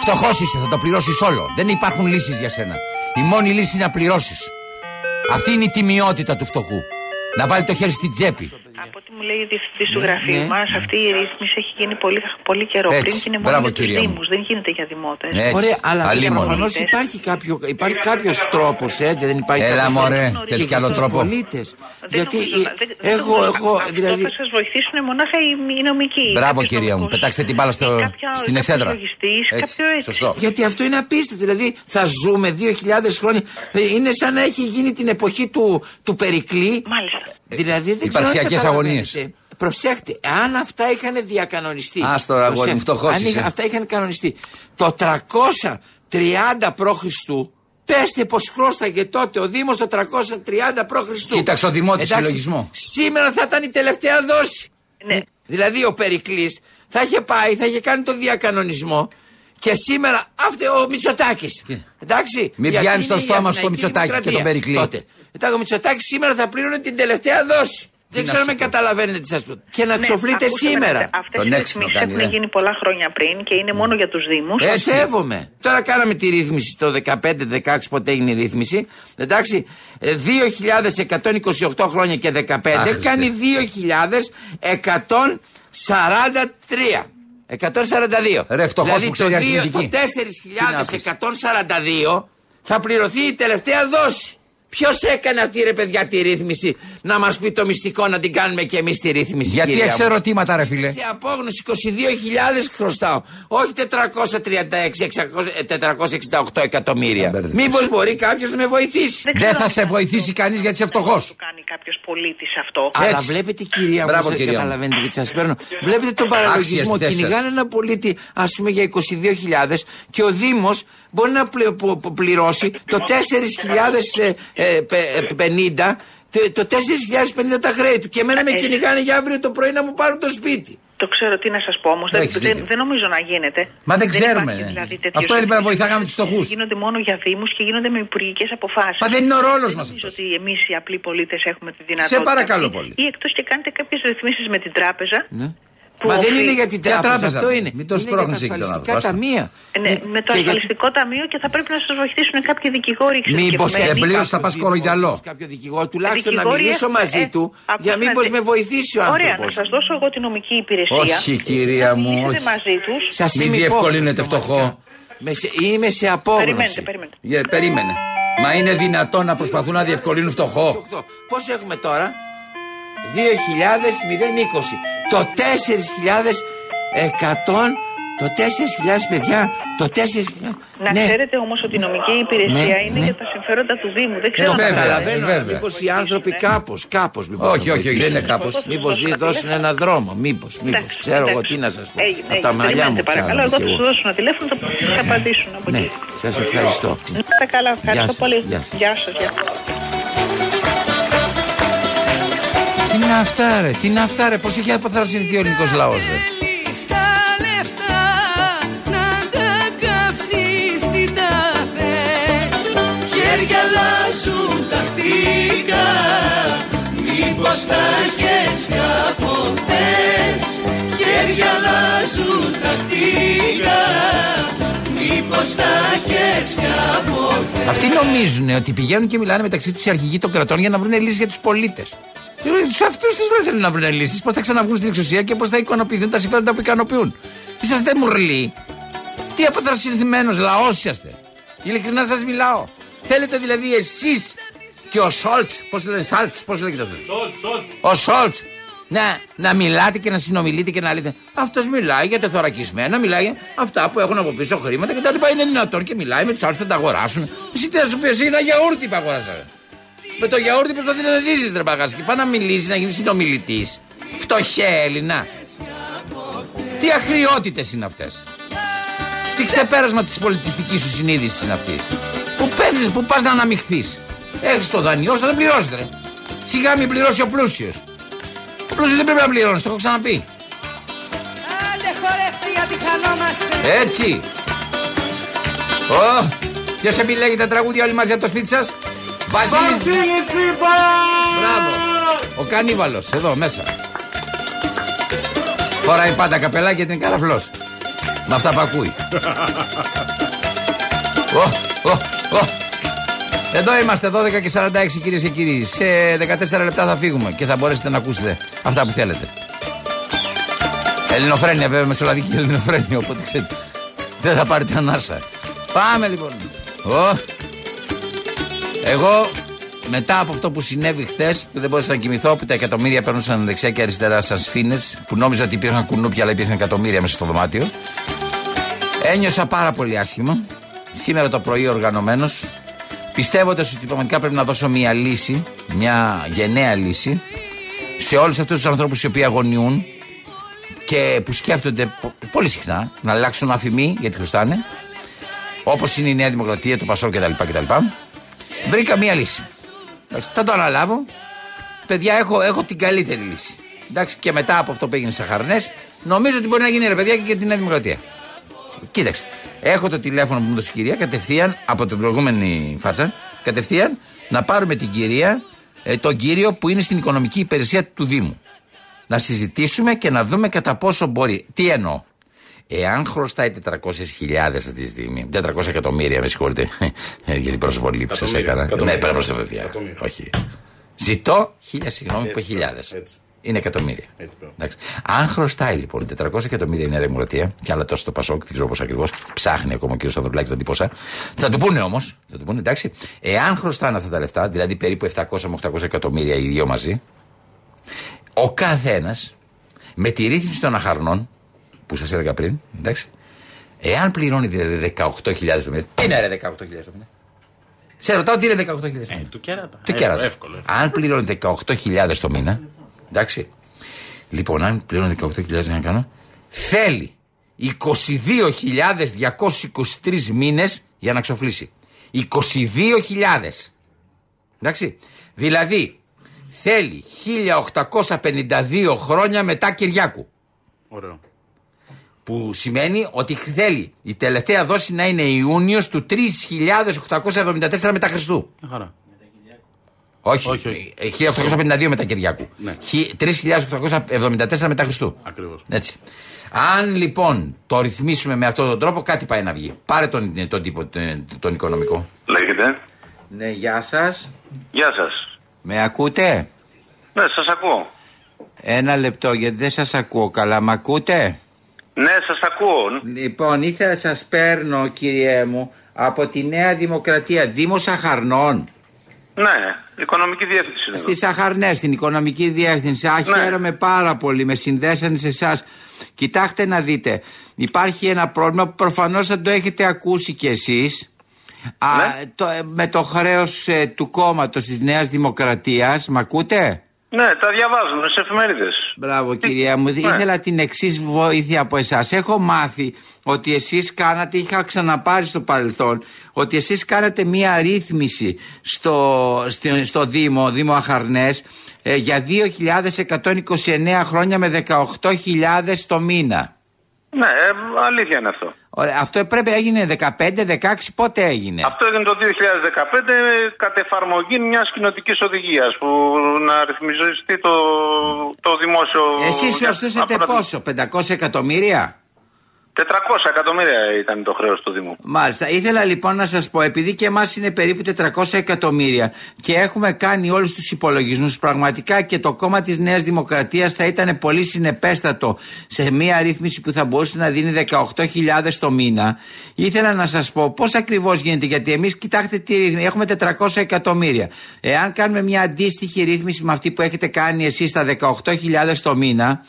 [SPEAKER 1] Φτωχό είσαι, θα το πληρώσει όλο. Δεν υπάρχουν λύσει για σένα. Η μόνη λύση είναι να πληρώσει. Αυτή είναι η τιμιότητα του φτωχού. Να βάλει το χέρι στην τσέπη.
[SPEAKER 8] Από ό,τι μου λέει η διευθυντή του γραφείου
[SPEAKER 11] ναι.
[SPEAKER 8] μας, αυτή η ρύθμιση έχει γίνει πολύ, πολύ καιρό
[SPEAKER 1] Έτσι.
[SPEAKER 8] πριν και είναι μόνο
[SPEAKER 1] Μπράβο,
[SPEAKER 8] για του
[SPEAKER 1] κυρία μου.
[SPEAKER 8] Δήμους. Δεν γίνεται για δημότες.
[SPEAKER 1] Έτσι.
[SPEAKER 11] Ωραία, αλλά
[SPEAKER 1] Αλίμονο.
[SPEAKER 11] προφανώς υπάρχει, κάποιο, υπάρχει κάποιος τρόπος, ε, δεν υπάρχει
[SPEAKER 1] Έλα,
[SPEAKER 11] κάποιος
[SPEAKER 1] μωρέ,
[SPEAKER 11] τρόπος
[SPEAKER 1] θέλεις
[SPEAKER 11] και
[SPEAKER 1] κι άλλο
[SPEAKER 11] για τους
[SPEAKER 1] τρόπο.
[SPEAKER 11] πολίτες.
[SPEAKER 8] Δεν
[SPEAKER 11] Γιατί
[SPEAKER 8] νομίζω να-
[SPEAKER 11] ε,
[SPEAKER 8] δεν- δεν
[SPEAKER 11] έχω,
[SPEAKER 8] νομίζω-
[SPEAKER 11] έχω,
[SPEAKER 8] αυτό
[SPEAKER 11] δηλαδή,
[SPEAKER 8] θα σας βοηθήσουν μονάχα οι, οι νομικοί.
[SPEAKER 1] Μπράβο,
[SPEAKER 8] Κάποιος
[SPEAKER 1] κυρία μου.
[SPEAKER 8] νομικός.
[SPEAKER 1] Πετάξτε την μπάλα στο-
[SPEAKER 8] Ή κάποια-
[SPEAKER 1] στην
[SPEAKER 8] κάποιος
[SPEAKER 1] εξέδρα.
[SPEAKER 8] λογιστής,
[SPEAKER 1] Έτσι,
[SPEAKER 8] κάποιο έτσι.
[SPEAKER 1] σωστό.
[SPEAKER 11] γιατί αυτό είναι απίστευτο. Δηλαδή θα ζούμε 2.000 χρόνια. Ε, Είναι σαν να έχει γίνει την εποχή του, του Περικλή.
[SPEAKER 8] Μάλιστα.
[SPEAKER 11] Δηλαδή δεν ξέρω αν
[SPEAKER 1] Υπαρξιακές
[SPEAKER 11] καταλαβαίνετε.
[SPEAKER 1] αγωνίες.
[SPEAKER 11] Προσέχτε, αν αυτά είχαν διακανονιστεί.
[SPEAKER 1] Ας τώρα, αγόρι μου,
[SPEAKER 11] προσέχτε,
[SPEAKER 1] φτωχός
[SPEAKER 11] αν
[SPEAKER 1] είσαι.
[SPEAKER 11] είχα- αυτά είχαν κανονιστεί. Το 330 π.Χ. Πέστε πως χρώσταγε τότε ο Δήμος το 330 π.Χ.
[SPEAKER 1] Κοίταξε ο Δημότης
[SPEAKER 11] Εντάξει,
[SPEAKER 1] συλλογισμό.
[SPEAKER 11] Σήμερα θα ήταν η τελευταία δόση.
[SPEAKER 8] Ναι.
[SPEAKER 11] Δηλαδή ο Περικλής θα είχε πάει, θα είχε κάνει τον διακανονισμό και σήμερα αυτό ο Μητσοτάκης. Εντάξει.
[SPEAKER 1] Μην
[SPEAKER 11] γιατί
[SPEAKER 1] πιάνεις το
[SPEAKER 11] είναι η
[SPEAKER 1] στόμα στο
[SPEAKER 11] Αθηναϊκή
[SPEAKER 1] Μητσοτάκη και
[SPEAKER 11] Δημοκρατία.
[SPEAKER 1] τον Περικλή.
[SPEAKER 11] Τότε. Εντάξει, ο Μητσοτάκης σήμερα θα πλήρωνε την τελευταία δόση. Δεν
[SPEAKER 1] να
[SPEAKER 11] ξέρω αν
[SPEAKER 1] σου
[SPEAKER 11] με
[SPEAKER 1] πω.
[SPEAKER 11] καταλαβαίνετε τι σας πω. Και να ξοφλείτε
[SPEAKER 8] Ναι, ακούστε με,
[SPEAKER 11] σήμερα.
[SPEAKER 8] Αυτές
[SPEAKER 1] Τον
[SPEAKER 8] οι
[SPEAKER 1] έξυπνο
[SPEAKER 8] ρυθμίσεις
[SPEAKER 1] κάνει,
[SPEAKER 8] έχουν
[SPEAKER 1] ρε.
[SPEAKER 8] γίνει πολλά χρόνια πριν και είναι μόνο για τους Δήμους.
[SPEAKER 11] Ε,
[SPEAKER 1] Έτσι.
[SPEAKER 11] σέβομαι. Τώρα κάναμε τη ρύθμιση το 15-16 πότε έγινε η ρύθμιση. Εντάξει. ε, 2.128 χρόνια και 15
[SPEAKER 1] Άχρηστε.
[SPEAKER 11] κάνει 2.143. 142.
[SPEAKER 1] Ρε, φτωχός
[SPEAKER 11] δηλαδή,
[SPEAKER 1] που ξέρει
[SPEAKER 11] το, δύο-
[SPEAKER 1] αριθμητική.
[SPEAKER 11] το 4.142 θα πληρωθεί η τελευταία δόση. Ποιος έκανε αυτή ρε παιδιά τη ρύθμιση; Να μας πει το μυστικό να την κάνουμε και εμείς τη ρύθμιση.
[SPEAKER 1] Γιατί
[SPEAKER 11] κυρία
[SPEAKER 1] έχεις
[SPEAKER 11] μου.
[SPEAKER 1] ερωτήματα, ρε φίλε.
[SPEAKER 11] Σε απόγνωση 22.000 χρωστάω. Όχι 436, 468 εκατομμύρια.
[SPEAKER 1] μπέρδεψες.
[SPEAKER 11] Μήπως μπορεί κάποιος να με βοηθήσει;
[SPEAKER 8] Δεν
[SPEAKER 1] Δεν
[SPEAKER 8] ξέρω
[SPEAKER 1] θα
[SPEAKER 8] αν
[SPEAKER 1] σε
[SPEAKER 8] αυτό
[SPEAKER 1] βοηθήσει κανείς γιατί είσαι φτωχός.
[SPEAKER 8] Το κάνει κάποιος πολίτης αυτό.
[SPEAKER 11] Αλλά
[SPEAKER 1] Έτσι.
[SPEAKER 11] βλέπετε κυρία
[SPEAKER 1] Μπράβο,
[SPEAKER 11] μου, σε-
[SPEAKER 1] κυρία μου.
[SPEAKER 11] καταλαβαίνετε γιατί σας παίρνω. Βλέπετε τον παραλογισμό.
[SPEAKER 1] Άξιες τέσσερις.
[SPEAKER 11] Κυνηγάνε ένα πολίτη, ας πούμε, για 22.000 και ο Δήμος μπορεί να πλη- που- που- πληρώσει το 4.050 το 4.050 τα χρέη του. Και εμένα με
[SPEAKER 8] Έχει.
[SPEAKER 11] κυνηγάνε για αύριο το πρωί να μου πάρουν το σπίτι.
[SPEAKER 8] Το ξέρω τι να σας πω όμως. Δεν,
[SPEAKER 1] Έχεις
[SPEAKER 8] δεν,
[SPEAKER 1] δίκιο.
[SPEAKER 8] δεν νομίζω να γίνεται.
[SPEAKER 1] Μα δεν ξέρουμε,
[SPEAKER 8] υπάρχει,
[SPEAKER 1] ε.
[SPEAKER 8] δηλαδή, τέτοιος
[SPEAKER 1] Αυτό έλειπε να
[SPEAKER 8] ρυθμός.
[SPEAKER 1] βοηθάγαμε τους φτωχούς.
[SPEAKER 8] Γίνονται μόνο για Δήμους και γίνονται με υπουργικές αποφάσεις.
[SPEAKER 1] Μα δεν είναι ο ρόλος μας
[SPEAKER 8] Νομίζω
[SPEAKER 1] αυτός.
[SPEAKER 8] ότι εμείς οι απλοί πολίτες έχουμε τη δυνατότητα.
[SPEAKER 1] παρακαλώ
[SPEAKER 8] αυτή.
[SPEAKER 1] πολύ.
[SPEAKER 8] Ή εκτός και κάνετε κάποιες ρυθμίσεις με την τράπεζα.
[SPEAKER 11] Ναι.
[SPEAKER 8] Που
[SPEAKER 11] Μα δεν
[SPEAKER 8] οφείλει-
[SPEAKER 11] είναι για την
[SPEAKER 1] Ποια
[SPEAKER 11] τράπεζα,
[SPEAKER 1] τράπεζα,
[SPEAKER 11] αυτό
[SPEAKER 1] ρε.
[SPEAKER 11] είναι.
[SPEAKER 1] Μην το
[SPEAKER 11] είναι για τα
[SPEAKER 1] σπρώχνεις εκεί τον
[SPEAKER 11] ασφαλιστικά
[SPEAKER 1] άνθρωπο, άστο.
[SPEAKER 11] ταμεία.
[SPEAKER 8] Ε, Ναι, με το
[SPEAKER 11] Και για-
[SPEAKER 8] ασφαλιστικό ταμείο και θα πρέπει να σας βοηθήσουν κάποιοι δικηγόροι
[SPEAKER 11] Μήπως
[SPEAKER 8] εξειδικευμένοι.
[SPEAKER 1] Εμπλήρως θα πας κοροϊδαλό.
[SPEAKER 11] Κάποιο δικηγόρο, τουλάχιστον να
[SPEAKER 8] Δικηγόροι
[SPEAKER 11] μιλήσω
[SPEAKER 8] έχουν-
[SPEAKER 11] μαζί
[SPEAKER 8] ε,
[SPEAKER 11] του
[SPEAKER 8] ακούστε
[SPEAKER 11] για
[SPEAKER 8] να
[SPEAKER 11] μήπως
[SPEAKER 8] δείτε.
[SPEAKER 11] με βοηθήσει ο
[SPEAKER 8] Ωραία,
[SPEAKER 11] άνθρωπος.
[SPEAKER 8] να σας δώσω εγώ την νομική υπηρεσία.
[SPEAKER 1] Όχι, κυρία μου,
[SPEAKER 8] Μιλήσετε
[SPEAKER 1] όχι.
[SPEAKER 8] μαζί τους.
[SPEAKER 11] Σας
[SPEAKER 1] Μην διευκολύνετε φτωχό.
[SPEAKER 11] Είμαι σε απόγνωση.
[SPEAKER 8] Περιμένετε, περιμένετε.
[SPEAKER 1] Ε, περίμενε. Μα είναι δυνατόν να προσπαθούν να διευκολύνουν φτωχό.
[SPEAKER 11] Πώς έχουμε τώρα, 2.020. Το 4.100. Το 4.000 παιδιά, το 4.000.
[SPEAKER 8] Να
[SPEAKER 11] ναι.
[SPEAKER 8] ξέρετε όμως ότι η νομική υπηρεσία
[SPEAKER 11] Ναι,
[SPEAKER 8] είναι
[SPEAKER 11] ναι.
[SPEAKER 8] για τα συμφέροντα του Δήμου. Δεν ξέρω
[SPEAKER 11] Το
[SPEAKER 8] αν
[SPEAKER 1] βέβαια,
[SPEAKER 11] καταλαβαίνω,
[SPEAKER 1] βέβαια.
[SPEAKER 11] αλλά μήπως οι άνθρωποι κάπως, κάπως μήπως
[SPEAKER 1] Όχι,
[SPEAKER 11] να
[SPEAKER 1] όχι, όχι, δεν είναι
[SPEAKER 11] βοηθήσουν.
[SPEAKER 1] κάπως.
[SPEAKER 11] Μήπως δι- δώσουν ένα δρόμο, μήπως, μήπως.
[SPEAKER 8] Εντάξει,
[SPEAKER 11] Ξέρω εγώ
[SPEAKER 8] εντάξει.
[SPEAKER 11] τι να σας πω.
[SPEAKER 8] Έγινε,
[SPEAKER 11] Από τα
[SPEAKER 8] έγινε.
[SPEAKER 11] μαλλιά μου
[SPEAKER 8] Περιμένετε, παρακαλώ,
[SPEAKER 11] πιάνομαι
[SPEAKER 8] εγώ
[SPEAKER 11] κι
[SPEAKER 8] θα
[SPEAKER 11] εγώ.
[SPEAKER 8] σου δώσω ένα τηλέφωνο, θα θα απαντήσουν από
[SPEAKER 11] Ναι,
[SPEAKER 8] εκεί.
[SPEAKER 11] σας ευχαριστώ.
[SPEAKER 8] Να είστε καλά, ευχαριστώ
[SPEAKER 11] σας,
[SPEAKER 8] πολύ.
[SPEAKER 11] γεια σας.
[SPEAKER 1] Τι είναι αυτά, ρε, τι είναι αυτά, ρε, πώς έχει αποθαρρυνθεί ο ελληνικός λαός, ρε;
[SPEAKER 12] Στα λεφτά να τα κάψεις τι τα θες Χέρια αλλάζουν τακτικά Μήπως τα έχεις κάπου χθες Χέρια αλλάζουν τακτικά Μήπως τα έχεις κάπου χθες
[SPEAKER 1] Αυτοί νομίζουν ότι πηγαίνουν και μιλάνε μεταξύ τους οι αρχηγοί των κρατών για να βρουν λύσεις για τους πολίτες. Τους αυτούς τους δεν θέλουν να βρουν λύσεις. Πώς θα ξαναβγούν στην εξουσία και πώς θα ικανοποιηθούν τα συμφέροντα που ικανοποιούν. Είσαστε μουρλοί. Τι αποθρασινθημένο λαός είσαστε. Ειλικρινά σας μιλάω. Θέλετε δηλαδή εσείς Και ο Σόλτς, πώς λένε, Σάλτς, πώς λέγεται αυτός; Ο Σόλτς. Να, να μιλάτε και να συνομιλείτε και να λέτε Αυτός μιλάει για τεθωρακισμένα, μιλάει για αυτά που έχουν από πίσω χρήματα και τα λοιπά. Είναι δυνατόν και μιλάει με τους άλλους που θα τα αγοράσουν. Εσύ τι θα σου πει, εσύ ένα γιαούρτι που αγοράσα. Με το γιαούρτι προσπαθεί να ζήσεις, ρε παγά. Και πάει να μιλήσεις, να γίνεις συνομιλητής. Φτωχέ Έλληνα. Τι αχριότητε είναι αυτές; Τι ξεπέρασμα της πολιτιστικής σου συνείδησης είναι αυτή; Πού παίρνεις, πού πας να αναμειχθείς; Έχεις το δανειό, θα δεν πληρώσεις, ρε. Σιγά μην πληρώσει ο πλούσιος. Ο πλούσιος δεν πρέπει να πληρώνεις, το έχω ξαναπεί.
[SPEAKER 12] Άντε χορεύτε γιατί χανόμαστε.
[SPEAKER 1] Έτσι. Ω, ποιος επιλέγει τα τραγούδια όλοι μαζί από το σπίτι σας; Βασίλη Μπράβο. Ο κανίβαλος, εδώ μέσα. Φοράει πάντα καπελάκι γιατί είναι καραφλός. Με αυτά που ακούει. Ω, ω, ω. Εδώ είμαστε 12 και 46 κυρίες και κύριοι. Σε 14 λεπτά θα φύγουμε και θα μπορέσετε να ακούσετε αυτά που θέλετε. Ελληνοφρένια βέβαια, μεσολαδική ελληνοφρένια, οπότε ξέρετε. Δεν θα πάρετε ανάσα. Πάμε λοιπόν. Ω. Εγώ μετά από αυτό που συνέβη χθες, που δεν μπορούσα να κοιμηθώ, που τα εκατομμύρια περνούσαν δεξιά και αριστερά σαν σφίνε, που νόμιζα ότι υπήρχαν κουνούπια, αλλά υπήρχαν εκατομμύρια μέσα στο δωμάτιο. Ένιωσα πάρα πολύ άσχημα. Σήμερα το πρωί οργανωμένος, πιστεύοντα ότι πραγματικά πρέπει να δώσω μια λύση, μια γενναία λύση, σε όλους αυτούς τους ανθρώπους οι οποίοι αγωνιούν και που σκέφτονται πο- πολύ συχνά να αλλάξουν αφημί γιατί χρωστάνε, όπως είναι η Νέα Δημοκρατία, το Πασό κτλ. κτλ. Βρήκα μία λύση. Εντάξει, θα το αναλάβω. Παιδιά, έχω, έχω την καλύτερη λύση. Εντάξει, και μετά από αυτό που έγινε σε χαρνές, νομίζω ότι μπορεί να γίνει ρε παιδιά και για την Νέα Δημοκρατία. Κοίταξε. Έχω το τηλέφωνο που μου έδωσε η κυρία κατευθείαν από την προηγούμενη φάτσα. Κατευθείαν να πάρουμε την κυρία, ε, τον κύριο που είναι στην οικονομική υπηρεσία του Δήμου. Να συζητήσουμε και να δούμε κατά πόσο μπορεί. Τι εννοώ. Εάν χρωστάει 400.000 αυτή τη στιγμή, 400 εκατομμύρια, με συγχωρείτε, ε, για την προσβολή που σα
[SPEAKER 4] Εκατομμύρια,
[SPEAKER 1] έκανα. Ναι,
[SPEAKER 4] εκατομμύρια.
[SPEAKER 1] πρέπει να παιδιά.
[SPEAKER 4] Εκατομμύρια.
[SPEAKER 1] Όχι. Ζητώ χίλια συγγνώμη που
[SPEAKER 4] Έτσι,
[SPEAKER 1] χιλιάδες.
[SPEAKER 4] έτσι.
[SPEAKER 1] Είναι εκατομμύρια.
[SPEAKER 4] Έτσι, μπράβο.
[SPEAKER 1] Εντάξει. Αν χρωστάει λοιπόν 400 εκατομμύρια η Νέα Δημοκρατία, και άλλα τόσο το Πασόκ, δεν ξέρω πώς ακριβώς, ψάχνει ακόμα ο κ. Σταυρουλάκη θα δει πόσα. Θα του πούνε όμως, θα του πούνε εντάξει, εάν χρωστάνε αυτά τα λεφτά, δηλαδή περίπου 700 με 800 εκατομμύρια οι δύο μαζί, ο καθένας με τη ρύθμιση των αχαρνών, που σας έλεγα πριν, εντάξει, εάν πληρώνει δηλαδή 18.000 το μήνα. Τι είναι ρε 18.000 το μήνα; Σε ρωτάω τι είναι 18.000 το μήνα.
[SPEAKER 4] Ε, του κέρατα.
[SPEAKER 1] Το
[SPEAKER 4] Εύκολο,
[SPEAKER 1] κέρατα.
[SPEAKER 4] εύκολο, εύκολο.
[SPEAKER 1] Αν πληρώνει 18.000 το μήνα, εντάξει. Λοιπόν, αν πληρώνει 18.000 να κάνω, θέλει 22.223 μήνες για να ξοφλήσει. 22.000. Εντάξει. Δηλαδή, θέλει 1852 χρόνια μετά Κυριάκου.
[SPEAKER 4] Ωραίο.
[SPEAKER 1] Που σημαίνει ότι θέλει η τελευταία δόση να είναι Ιούνιος του 3.874 μετά Χριστού.
[SPEAKER 4] Μια χαρά.
[SPEAKER 1] Όχι,
[SPEAKER 4] Όχι, όχι.
[SPEAKER 1] ε, 1852 μετά Κυριακού.
[SPEAKER 4] Ναι.
[SPEAKER 1] Χι- 3.874 μετά Χριστού.
[SPEAKER 4] Ακριβώς.
[SPEAKER 1] Έτσι. Αν λοιπόν το ρυθμίσουμε με αυτόν τον τρόπο, κάτι πάει να βγει. Πάρε τον, τον τύπο, τον, τον οικονομικό.
[SPEAKER 13] Λέγεται.
[SPEAKER 1] Ναι, γεια σας.
[SPEAKER 13] Γεια σας.
[SPEAKER 1] Με ακούτε;
[SPEAKER 13] Ναι, σας ακούω.
[SPEAKER 1] Ένα λεπτό, γιατί δεν σας ακούω καλά. Μ' ακούτε;
[SPEAKER 13] Ναι, σας ακούω.
[SPEAKER 1] Λοιπόν, ήθελα σας παίρνω, κυριέ μου, από τη Νέα Δημοκρατία, Δήμο Αχαρνών.
[SPEAKER 13] Ναι, οικονομική διεύθυνση είναι εδώ.
[SPEAKER 1] Στι Αχαρνέ, στην οικονομική διεύθυνση. Α,
[SPEAKER 13] Ναι.
[SPEAKER 1] χαίρομαι πάρα πολύ. Με συνδέσανε σε εσάς. Κοιτάξτε να δείτε. Υπάρχει ένα πρόβλημα που προφανώς θα το έχετε ακούσει κι εσείς. το, ε, με το χρέος του κόμματος της Νέας Δημοκρατίας. Μ' ακούτε;
[SPEAKER 13] Ναι, τα διαβάζουμε σε εφημερίδες.
[SPEAKER 1] Μπράβο κυρία μου.
[SPEAKER 13] Ναι.
[SPEAKER 1] Ήθελα την εξής βοήθεια από εσάς. Έχω μάθει ότι εσείς κάνατε, είχα ξαναπάρει στο παρελθόν, ότι εσείς κάνατε μία ρύθμιση στο, στο, στο Δήμο, Δήμο Αχαρνές, ε, για 2.129 χρόνια με 18.000 το μήνα.
[SPEAKER 13] Ναι, ε, αλήθεια είναι αυτό.
[SPEAKER 1] Ωραία, αυτό πρέπει έγινε 15-16, πότε έγινε;
[SPEAKER 13] Αυτό έγινε το 2015 κατ' εφαρμογή μιας κοινοτικής οδηγίας που να ρυθμιστεί το, το δημόσιο...
[SPEAKER 1] Εσείς
[SPEAKER 13] για-
[SPEAKER 1] χρωστούσατε
[SPEAKER 13] από τα-
[SPEAKER 1] πόσο, 500 εκατομμύρια;
[SPEAKER 13] 400 εκατομμύρια ήταν το χρέος του Δήμου.
[SPEAKER 1] Μάλιστα. Ήθελα λοιπόν να σας πω, επειδή και εμάς είναι περίπου 400 εκατομμύρια και έχουμε κάνει όλους τους υπολογισμούς, πραγματικά και το κόμμα της Νέας Δημοκρατίας θα ήταν πολύ συνεπέστατο σε μία ρύθμιση που θα μπορούσε να δίνει 18.000 το μήνα. Ήθελα να σας πω πώς ακριβώς γίνεται, γιατί εμείς κοιτάξτε τι ρύθμιση, έχουμε 400 εκατομμύρια. Εάν κάνουμε μια αντίστοιχη ρύθμιση με αυτή που έχετε κάνει εσείς στα 18.000 το μήνα,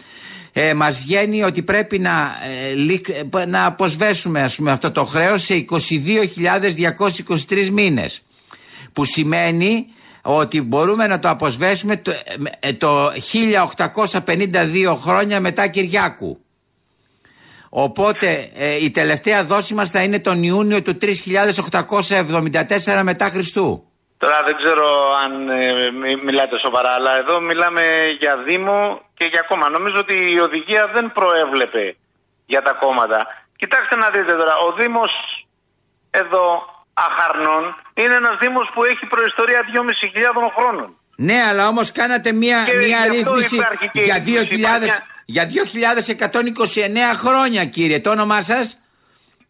[SPEAKER 1] ε, μας βγαίνει ότι πρέπει να, ε, λικ- ε, να αποσβέσουμε ας πούμε, αυτό το χρέος σε 22.223 μήνες που σημαίνει ότι μπορούμε να το αποσβέσουμε το, ε, ε, το 1852 χρόνια μετά Κυριάκου. Οπότε ε, η τελευταία δόση μας θα είναι τον Ιούνιο του 3874 μετά Χριστού.
[SPEAKER 13] Τώρα δεν ξέρω αν ε, μι- μιλάτε σοβαρά, αλλά εδώ μιλάμε για Δήμο και για κόμμα. Νομίζω ότι η οδηγία δεν προέβλεπε για τα κόμματα. Κοιτάξτε να δείτε τώρα, ο Δήμος εδώ Αχαρνών είναι ένας Δήμος που έχει προϊστορία 2.500 χρόνων.
[SPEAKER 1] Ναι, αλλά όμως κάνατε μία,
[SPEAKER 13] Και
[SPEAKER 1] μία
[SPEAKER 13] γι' αυτό
[SPEAKER 1] ρύθμιση
[SPEAKER 13] υπάρχει και η
[SPEAKER 1] για,
[SPEAKER 13] ρύθμιση,
[SPEAKER 1] 2000,
[SPEAKER 13] υπάρχει-
[SPEAKER 1] για 2.129 χρόνια, κύριε. Το όνομά σας;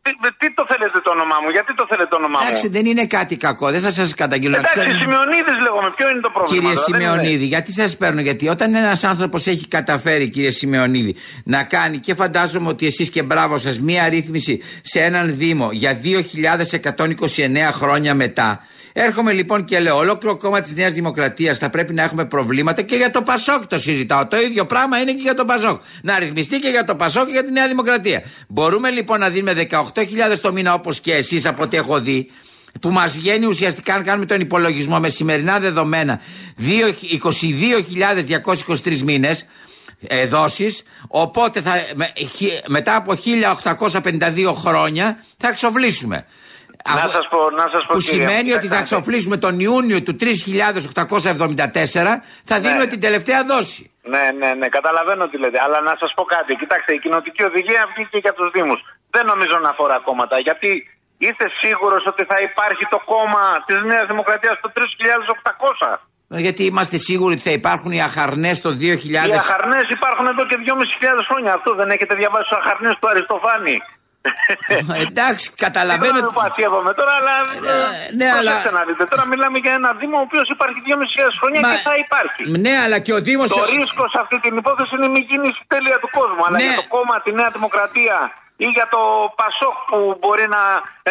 [SPEAKER 13] Τι, τι το θέλετε το όνομά μου, γιατί το θέλετε το όνομά μου;
[SPEAKER 1] Εντάξει, δεν είναι κάτι κακό. Δεν θα σας καταγγείλω.
[SPEAKER 13] Εντάξει,
[SPEAKER 1] Ξέρετε-
[SPEAKER 13] Σημειονίδης λέγομαι, ποιο είναι το πρόβλημα.
[SPEAKER 1] Κύριε
[SPEAKER 13] τώρα, δεν είναι-
[SPEAKER 1] Σιμεωνίδη, γιατί σας παίρνω, Γιατί όταν ένας άνθρωπος έχει καταφέρει, κύριε Σιμεωνίδη, να κάνει και φαντάζομαι ότι εσείς και μπράβο σας μία ρύθμιση σε έναν Δήμο για 2.129 χρόνια μετά. Έρχομαι λοιπόν και λέω: Ολόκληρο κόμμα της Νέας Δημοκρατίας θα πρέπει να έχουμε προβλήματα και για το Πασόκ το συζητάω. Το ίδιο πράγμα είναι και για το Πασόκ. Να ρυθμιστεί και για το Πασόκ και για τη Νέα Δημοκρατία. Μπορούμε λοιπόν να δίνουμε 18.000 το μήνα όπως και εσείς από ό,τι έχω δει που μας βγαίνει ουσιαστικά, αν κάνουμε τον υπολογισμό με σημερινά δεδομένα, 22.223 μήνες ε, δόσεις. Οπότε θα, με- χι- μετά από 1852 χρόνια θα εξοφλήσουμε.
[SPEAKER 13] Να
[SPEAKER 1] Αφού-
[SPEAKER 13] σας πω, να σας πω
[SPEAKER 1] που
[SPEAKER 13] κύριε,
[SPEAKER 1] σημαίνει ότι θα
[SPEAKER 13] κοιτάξτε.
[SPEAKER 1] εξοφλήσουμε τον Ιούνιο του 3874, θα δίνουμε την τελευταία δόση.
[SPEAKER 13] Ναι, ναι, ναι, καταλαβαίνω τι λέτε. Αλλά να σας πω κάτι. Κοιτάξτε, η κοινοτική οδηγία βγήκε για τους Δήμους. Δεν νομίζω να αφορά κόμματα. Γιατί είστε σίγουρος ότι θα υπάρχει το κόμμα της Νέας Δημοκρατίας το 3800.
[SPEAKER 1] Ε, Γιατί είμαστε σίγουροι ότι θα υπάρχουν οι αχαρνές το 2000.
[SPEAKER 13] Οι αχαρνές υπάρχουν εδώ και 2.500 χρόνια. Αυτό δεν έχετε διαβάσει του αχαρνές του Αριστοφάνη.
[SPEAKER 1] Ε, Εντάξει, καταλαβαίνω.
[SPEAKER 13] Δεν το αστείευομαι τώρα, αλλά.
[SPEAKER 1] ναι,
[SPEAKER 13] προσέξτε
[SPEAKER 1] αλλά-
[SPEAKER 13] να δείτε. Τώρα μιλάμε για ένα Δήμο ο οποίος υπάρχει 2.500 χρόνια
[SPEAKER 1] Μα-
[SPEAKER 13] και θα υπάρχει.
[SPEAKER 1] Ναι, αλλά και ο Δήμο.
[SPEAKER 13] Το ρίσκο σε αυτή την υπόθεση είναι η μη κίνηση τέλεια του κόσμου. Αλλά
[SPEAKER 1] Ναι.
[SPEAKER 13] για το κόμμα, τη Νέα Δημοκρατία ή για το Πασόκ που μπορεί να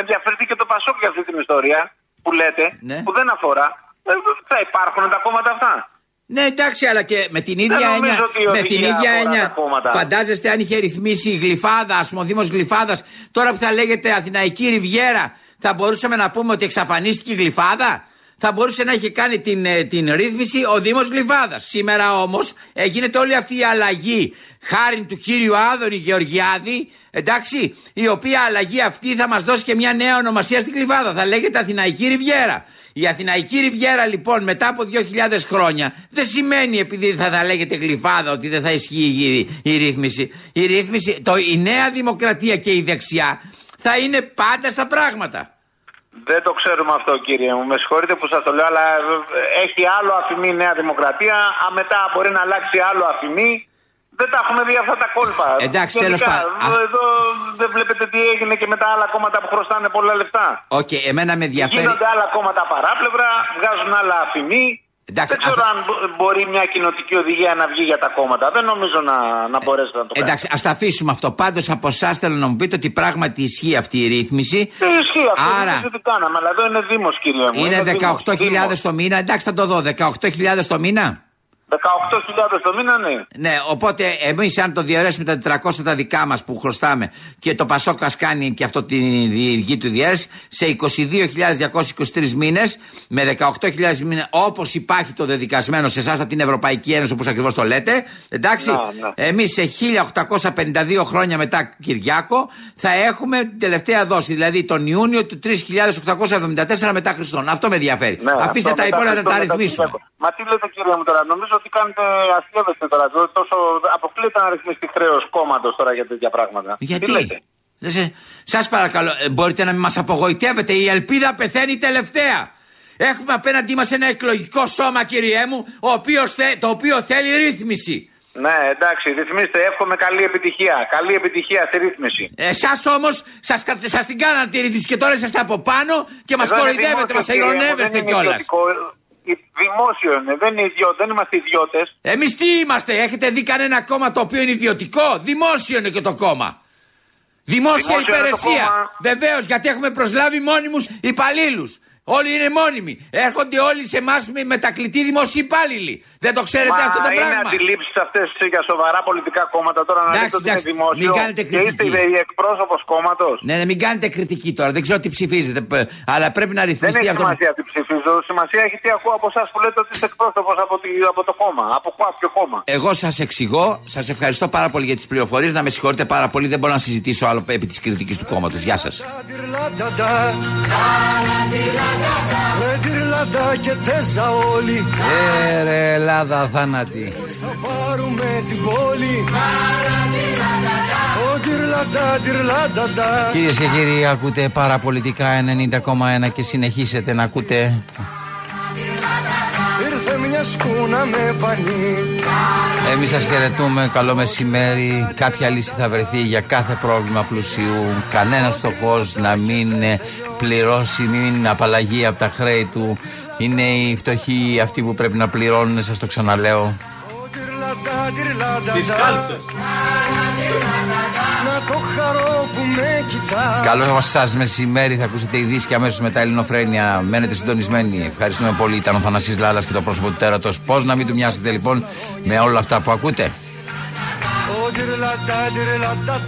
[SPEAKER 13] ενδιαφερθεί και το Πασόκ για αυτή την ιστορία που λέτε,
[SPEAKER 1] Ναι.
[SPEAKER 13] που δεν αφορά, ε, θα υπάρχουν τα κόμματα αυτά.
[SPEAKER 1] Ναι, εντάξει, αλλά και με την ίδια
[SPEAKER 13] νομίζω
[SPEAKER 1] έννοια.
[SPEAKER 13] ότι η
[SPEAKER 1] Με την
[SPEAKER 13] οδηγία
[SPEAKER 1] ίδια
[SPEAKER 13] αφορά
[SPEAKER 1] έννοια.
[SPEAKER 13] τα κόμματα.
[SPEAKER 1] Φαντάζεστε αν είχε ρυθμίσει η Γλυφάδα, ας πούμε, ο Δήμος Γλυφάδας, τώρα που θα λέγεται Αθηναϊκή Ριβιέρα, θα μπορούσαμε να πούμε ότι εξαφανίστηκε η Γλυφάδα; Θα μπορούσε να είχε κάνει την, ε, την ρύθμιση ο Δήμος Γλυφάδας. Σήμερα όμως γίνεται όλη αυτή η αλλαγή χάρη του κύριου Άδωνη Γεωργιάδη, εντάξει, η οποία αλλαγή αυτή θα μας δώσει και μια νέα ονομασία στην Γλυφάδα. Θα λέγεται Αθηναϊκή Ριβιέρα. Η Αθηναϊκή Ριβιέρα λοιπόν μετά από 2.000 χρόνια δεν σημαίνει επειδή θα, θα λέγεται γλυφάδα ότι δεν θα ισχύει η, η ρύθμιση. Η ρύθμιση, το, η νέα δημοκρατία και η δεξιά θα είναι πάντα στα πράγματα.
[SPEAKER 13] Δεν το ξέρουμε αυτό κύριε μου. Με συγχωρείτε που σας το λέω, αλλά ε, έχει άλλο ΑΦΜ η Νέα Δημοκρατία. Α, μετά μπορεί να αλλάξει άλλο ΑΦΜ. Δεν τα έχουμε δει αυτά τα κόλπα.
[SPEAKER 1] Εντάξει,
[SPEAKER 13] Γενικά,
[SPEAKER 1] τέλος πάντων.
[SPEAKER 13] Εδώ, εδώ δεν βλέπετε τι έγινε και με τα άλλα κόμματα που χρωστάνε πολλά λεφτά.
[SPEAKER 1] Οκ, εμένα με ενδιαφέρει.
[SPEAKER 13] Γίνονται άλλα κόμματα παράπλευρα, βγάζουν άλλα ΑΦΜ.
[SPEAKER 1] Εντάξει,
[SPEAKER 13] δεν ξέρω αν μπο- μπορεί μια κοινοτική οδηγία να βγει για τα κόμματα. Δεν νομίζω να, να μπορέσει να το κάνει.
[SPEAKER 1] Εντάξει, ας τα αφήσουμε αυτό. Πάντως από εσάς θέλω να μου πείτε ότι πράγματι ισχύει αυτή η ρύθμιση.
[SPEAKER 13] Δεν ισχύει αυτό.
[SPEAKER 1] Άρα-
[SPEAKER 13] Δεν ξέρω τι κάναμε, αλλά εδώ είναι Δήμος, κύριε μου.
[SPEAKER 1] Είναι
[SPEAKER 13] Δήμος,
[SPEAKER 1] 18.000
[SPEAKER 13] Δήμος.
[SPEAKER 1] το μήνα. Εντάξει, θα το δω. 18.000 το μήνα.
[SPEAKER 13] 18.000 το μήνα, ναι.
[SPEAKER 1] Ναι, οπότε εμείς, αν το διαιρέσουμε τα 400 τα δικά μας που χρωστάμε και το Πασόκα κάνει και αυτό τη δική του διαίρεση, σε 22.223 μήνες με 18.000 μήνε, όπως υπάρχει το δεδικασμένο σε εσάς από την Ευρωπαϊκή Ένωση, όπως ακριβώς το λέτε. Εντάξει,
[SPEAKER 13] Ναι, ναι.
[SPEAKER 1] εμείς σε 1852 χρόνια μετά Κυριάκο θα έχουμε την τελευταία δόση, δηλαδή τον Ιούνιο του 3.874 μετά Χριστόν. Αυτό με ενδιαφέρει.
[SPEAKER 13] Ναι,
[SPEAKER 1] Αφήστε
[SPEAKER 13] αυτό
[SPEAKER 1] τα
[SPEAKER 13] μετά
[SPEAKER 1] υπόλοιπα να
[SPEAKER 13] Χριστό,
[SPEAKER 1] τα
[SPEAKER 13] μετά
[SPEAKER 1] ρυθμίσουμε.
[SPEAKER 13] Κυριακό. Μα τι λέτε κύριε μου τώρα, νομίζω ότι κάνετε αστείευεστε τώρα. Τόσο αποκλείεται να ρυθμιστεί χρέος κόμματος τώρα για τέτοια πράγματα. Τι λέτε;
[SPEAKER 1] Γιατί. Σας παρακαλώ, ε, μπορείτε να μην μας απογοητεύετε. Η ελπίδα πεθαίνει τελευταία. Έχουμε απέναντί μας ένα εκλογικό σώμα, κυριέ μου, ο οποίος θε- το οποίο θέλει ρύθμιση.
[SPEAKER 13] Ναι, εντάξει, ρυθμίστε. Εύχομαι καλή επιτυχία. Καλή επιτυχία στη ρύθμιση.
[SPEAKER 11] Εσά όμως σας σας την κάνατε τη ρύθμιση και τώρα είσαστε από πάνω και μας
[SPEAKER 13] Εδώ είναι
[SPEAKER 11] κοροϊδεύετε, μας
[SPEAKER 13] δημόσιο, κύριε μου,
[SPEAKER 11] ειρωνεύεστε
[SPEAKER 13] δεν είναι
[SPEAKER 11] κιόλας.
[SPEAKER 13] Ιδιωτικό. Ε, Δημόσιο είναι, δεν, είναι ιδιώ, δεν είμαστε ιδιώτες.
[SPEAKER 11] Εμείς τι είμαστε, έχετε δει κανένα κόμμα το οποίο είναι ιδιωτικό; Δημόσιο είναι και το κόμμα. Δημόσια
[SPEAKER 13] Δημόσιο είναι το
[SPEAKER 11] υπηρεσία.
[SPEAKER 13] κόμμα.
[SPEAKER 11] Βεβαίως, γιατί έχουμε προσλάβει μόνιμους υπαλλήλους. Όλοι είναι μόνιμοι. Έρχονται όλοι σε εμάς με μετακλητοί δημόσιοι υπάλληλοι. Δεν το ξέρετε
[SPEAKER 13] Μα
[SPEAKER 11] αυτό το
[SPEAKER 13] είναι
[SPEAKER 11] πράγμα.
[SPEAKER 13] αντιλήψεις αυτές για σοβαρά πολιτικά κόμματα τώρα να
[SPEAKER 11] Εντάξει,
[SPEAKER 13] λέτε ότι είναι
[SPEAKER 11] εντάξει,
[SPEAKER 13] δημόσιο.
[SPEAKER 11] μην κάνετε
[SPEAKER 13] και είστε
[SPEAKER 11] κριτική.
[SPEAKER 13] η εκπρόσωπος κόμματος.
[SPEAKER 11] Ναι, ναι, μην κάνετε κριτική τώρα. Δεν ξέρω τι ψηφίζετε. π- Αλλά πρέπει να
[SPEAKER 13] Δεν
[SPEAKER 11] ρυθμιστεί
[SPEAKER 13] έχει
[SPEAKER 11] αυτό.
[SPEAKER 13] σημασία τι ψηφίζω. Σημασία έχει τι ακούω από εσάς που λέτε ότι είστε εκπρόσωπος από, τη- από το κόμμα. Από κάποιο κόμμα.
[SPEAKER 11] Εγώ σας εξηγώ, σας ευχαριστώ πάρα πολύ για τις πληροφορίες. Να με συγχωρείτε πάρα πολύ, δεν μπορώ να συζητήσω άλλο επί της κριτικής του κόμματος. Γεια σας.
[SPEAKER 14] Ρεντυρλάντα και τέζα όλοι
[SPEAKER 1] Ε, ρε, Ελλάδα θάνατη.
[SPEAKER 14] Θα πάρουμε την πόλη Ο τυρλάντα, τυρλάντα
[SPEAKER 1] Κυρίες και κύριοι, ακούτε παραπολιτικά 90,1 και συνεχίσετε να ακούτε.
[SPEAKER 14] Ήρθε μια σκούνα με πανί
[SPEAKER 1] Εμείς σας χαιρετούμε. Καλό μεσημέρι. Κάποια λύση θα βρεθεί για κάθε πρόβλημα πλουσιού. Κανένας στοχό να μην ε, πληρώσει, μην είναι απαλλαγή από τα χρέη του. Είναι οι φτωχοί αυτοί που πρέπει να πληρώνουν, σας το ξαναλέω.
[SPEAKER 14] Στις κάλτσες Να το χαρώ που με κοιτάς
[SPEAKER 1] Καλό σας μεσημέρι. Θα ακούσετε ειδήσει και αμέσως μετά Ελληνοφρένια. Μένετε συντονισμένοι. Ευχαριστούμε πολύ. Ήταν ο Θανασής Λάλλας και το πρόσωπο του τέρατος. Πώς να μην του μοιάσετε λοιπόν με όλα αυτά που ακούτε;
[SPEAKER 14] Ο τυρλάντα, τυρλάντα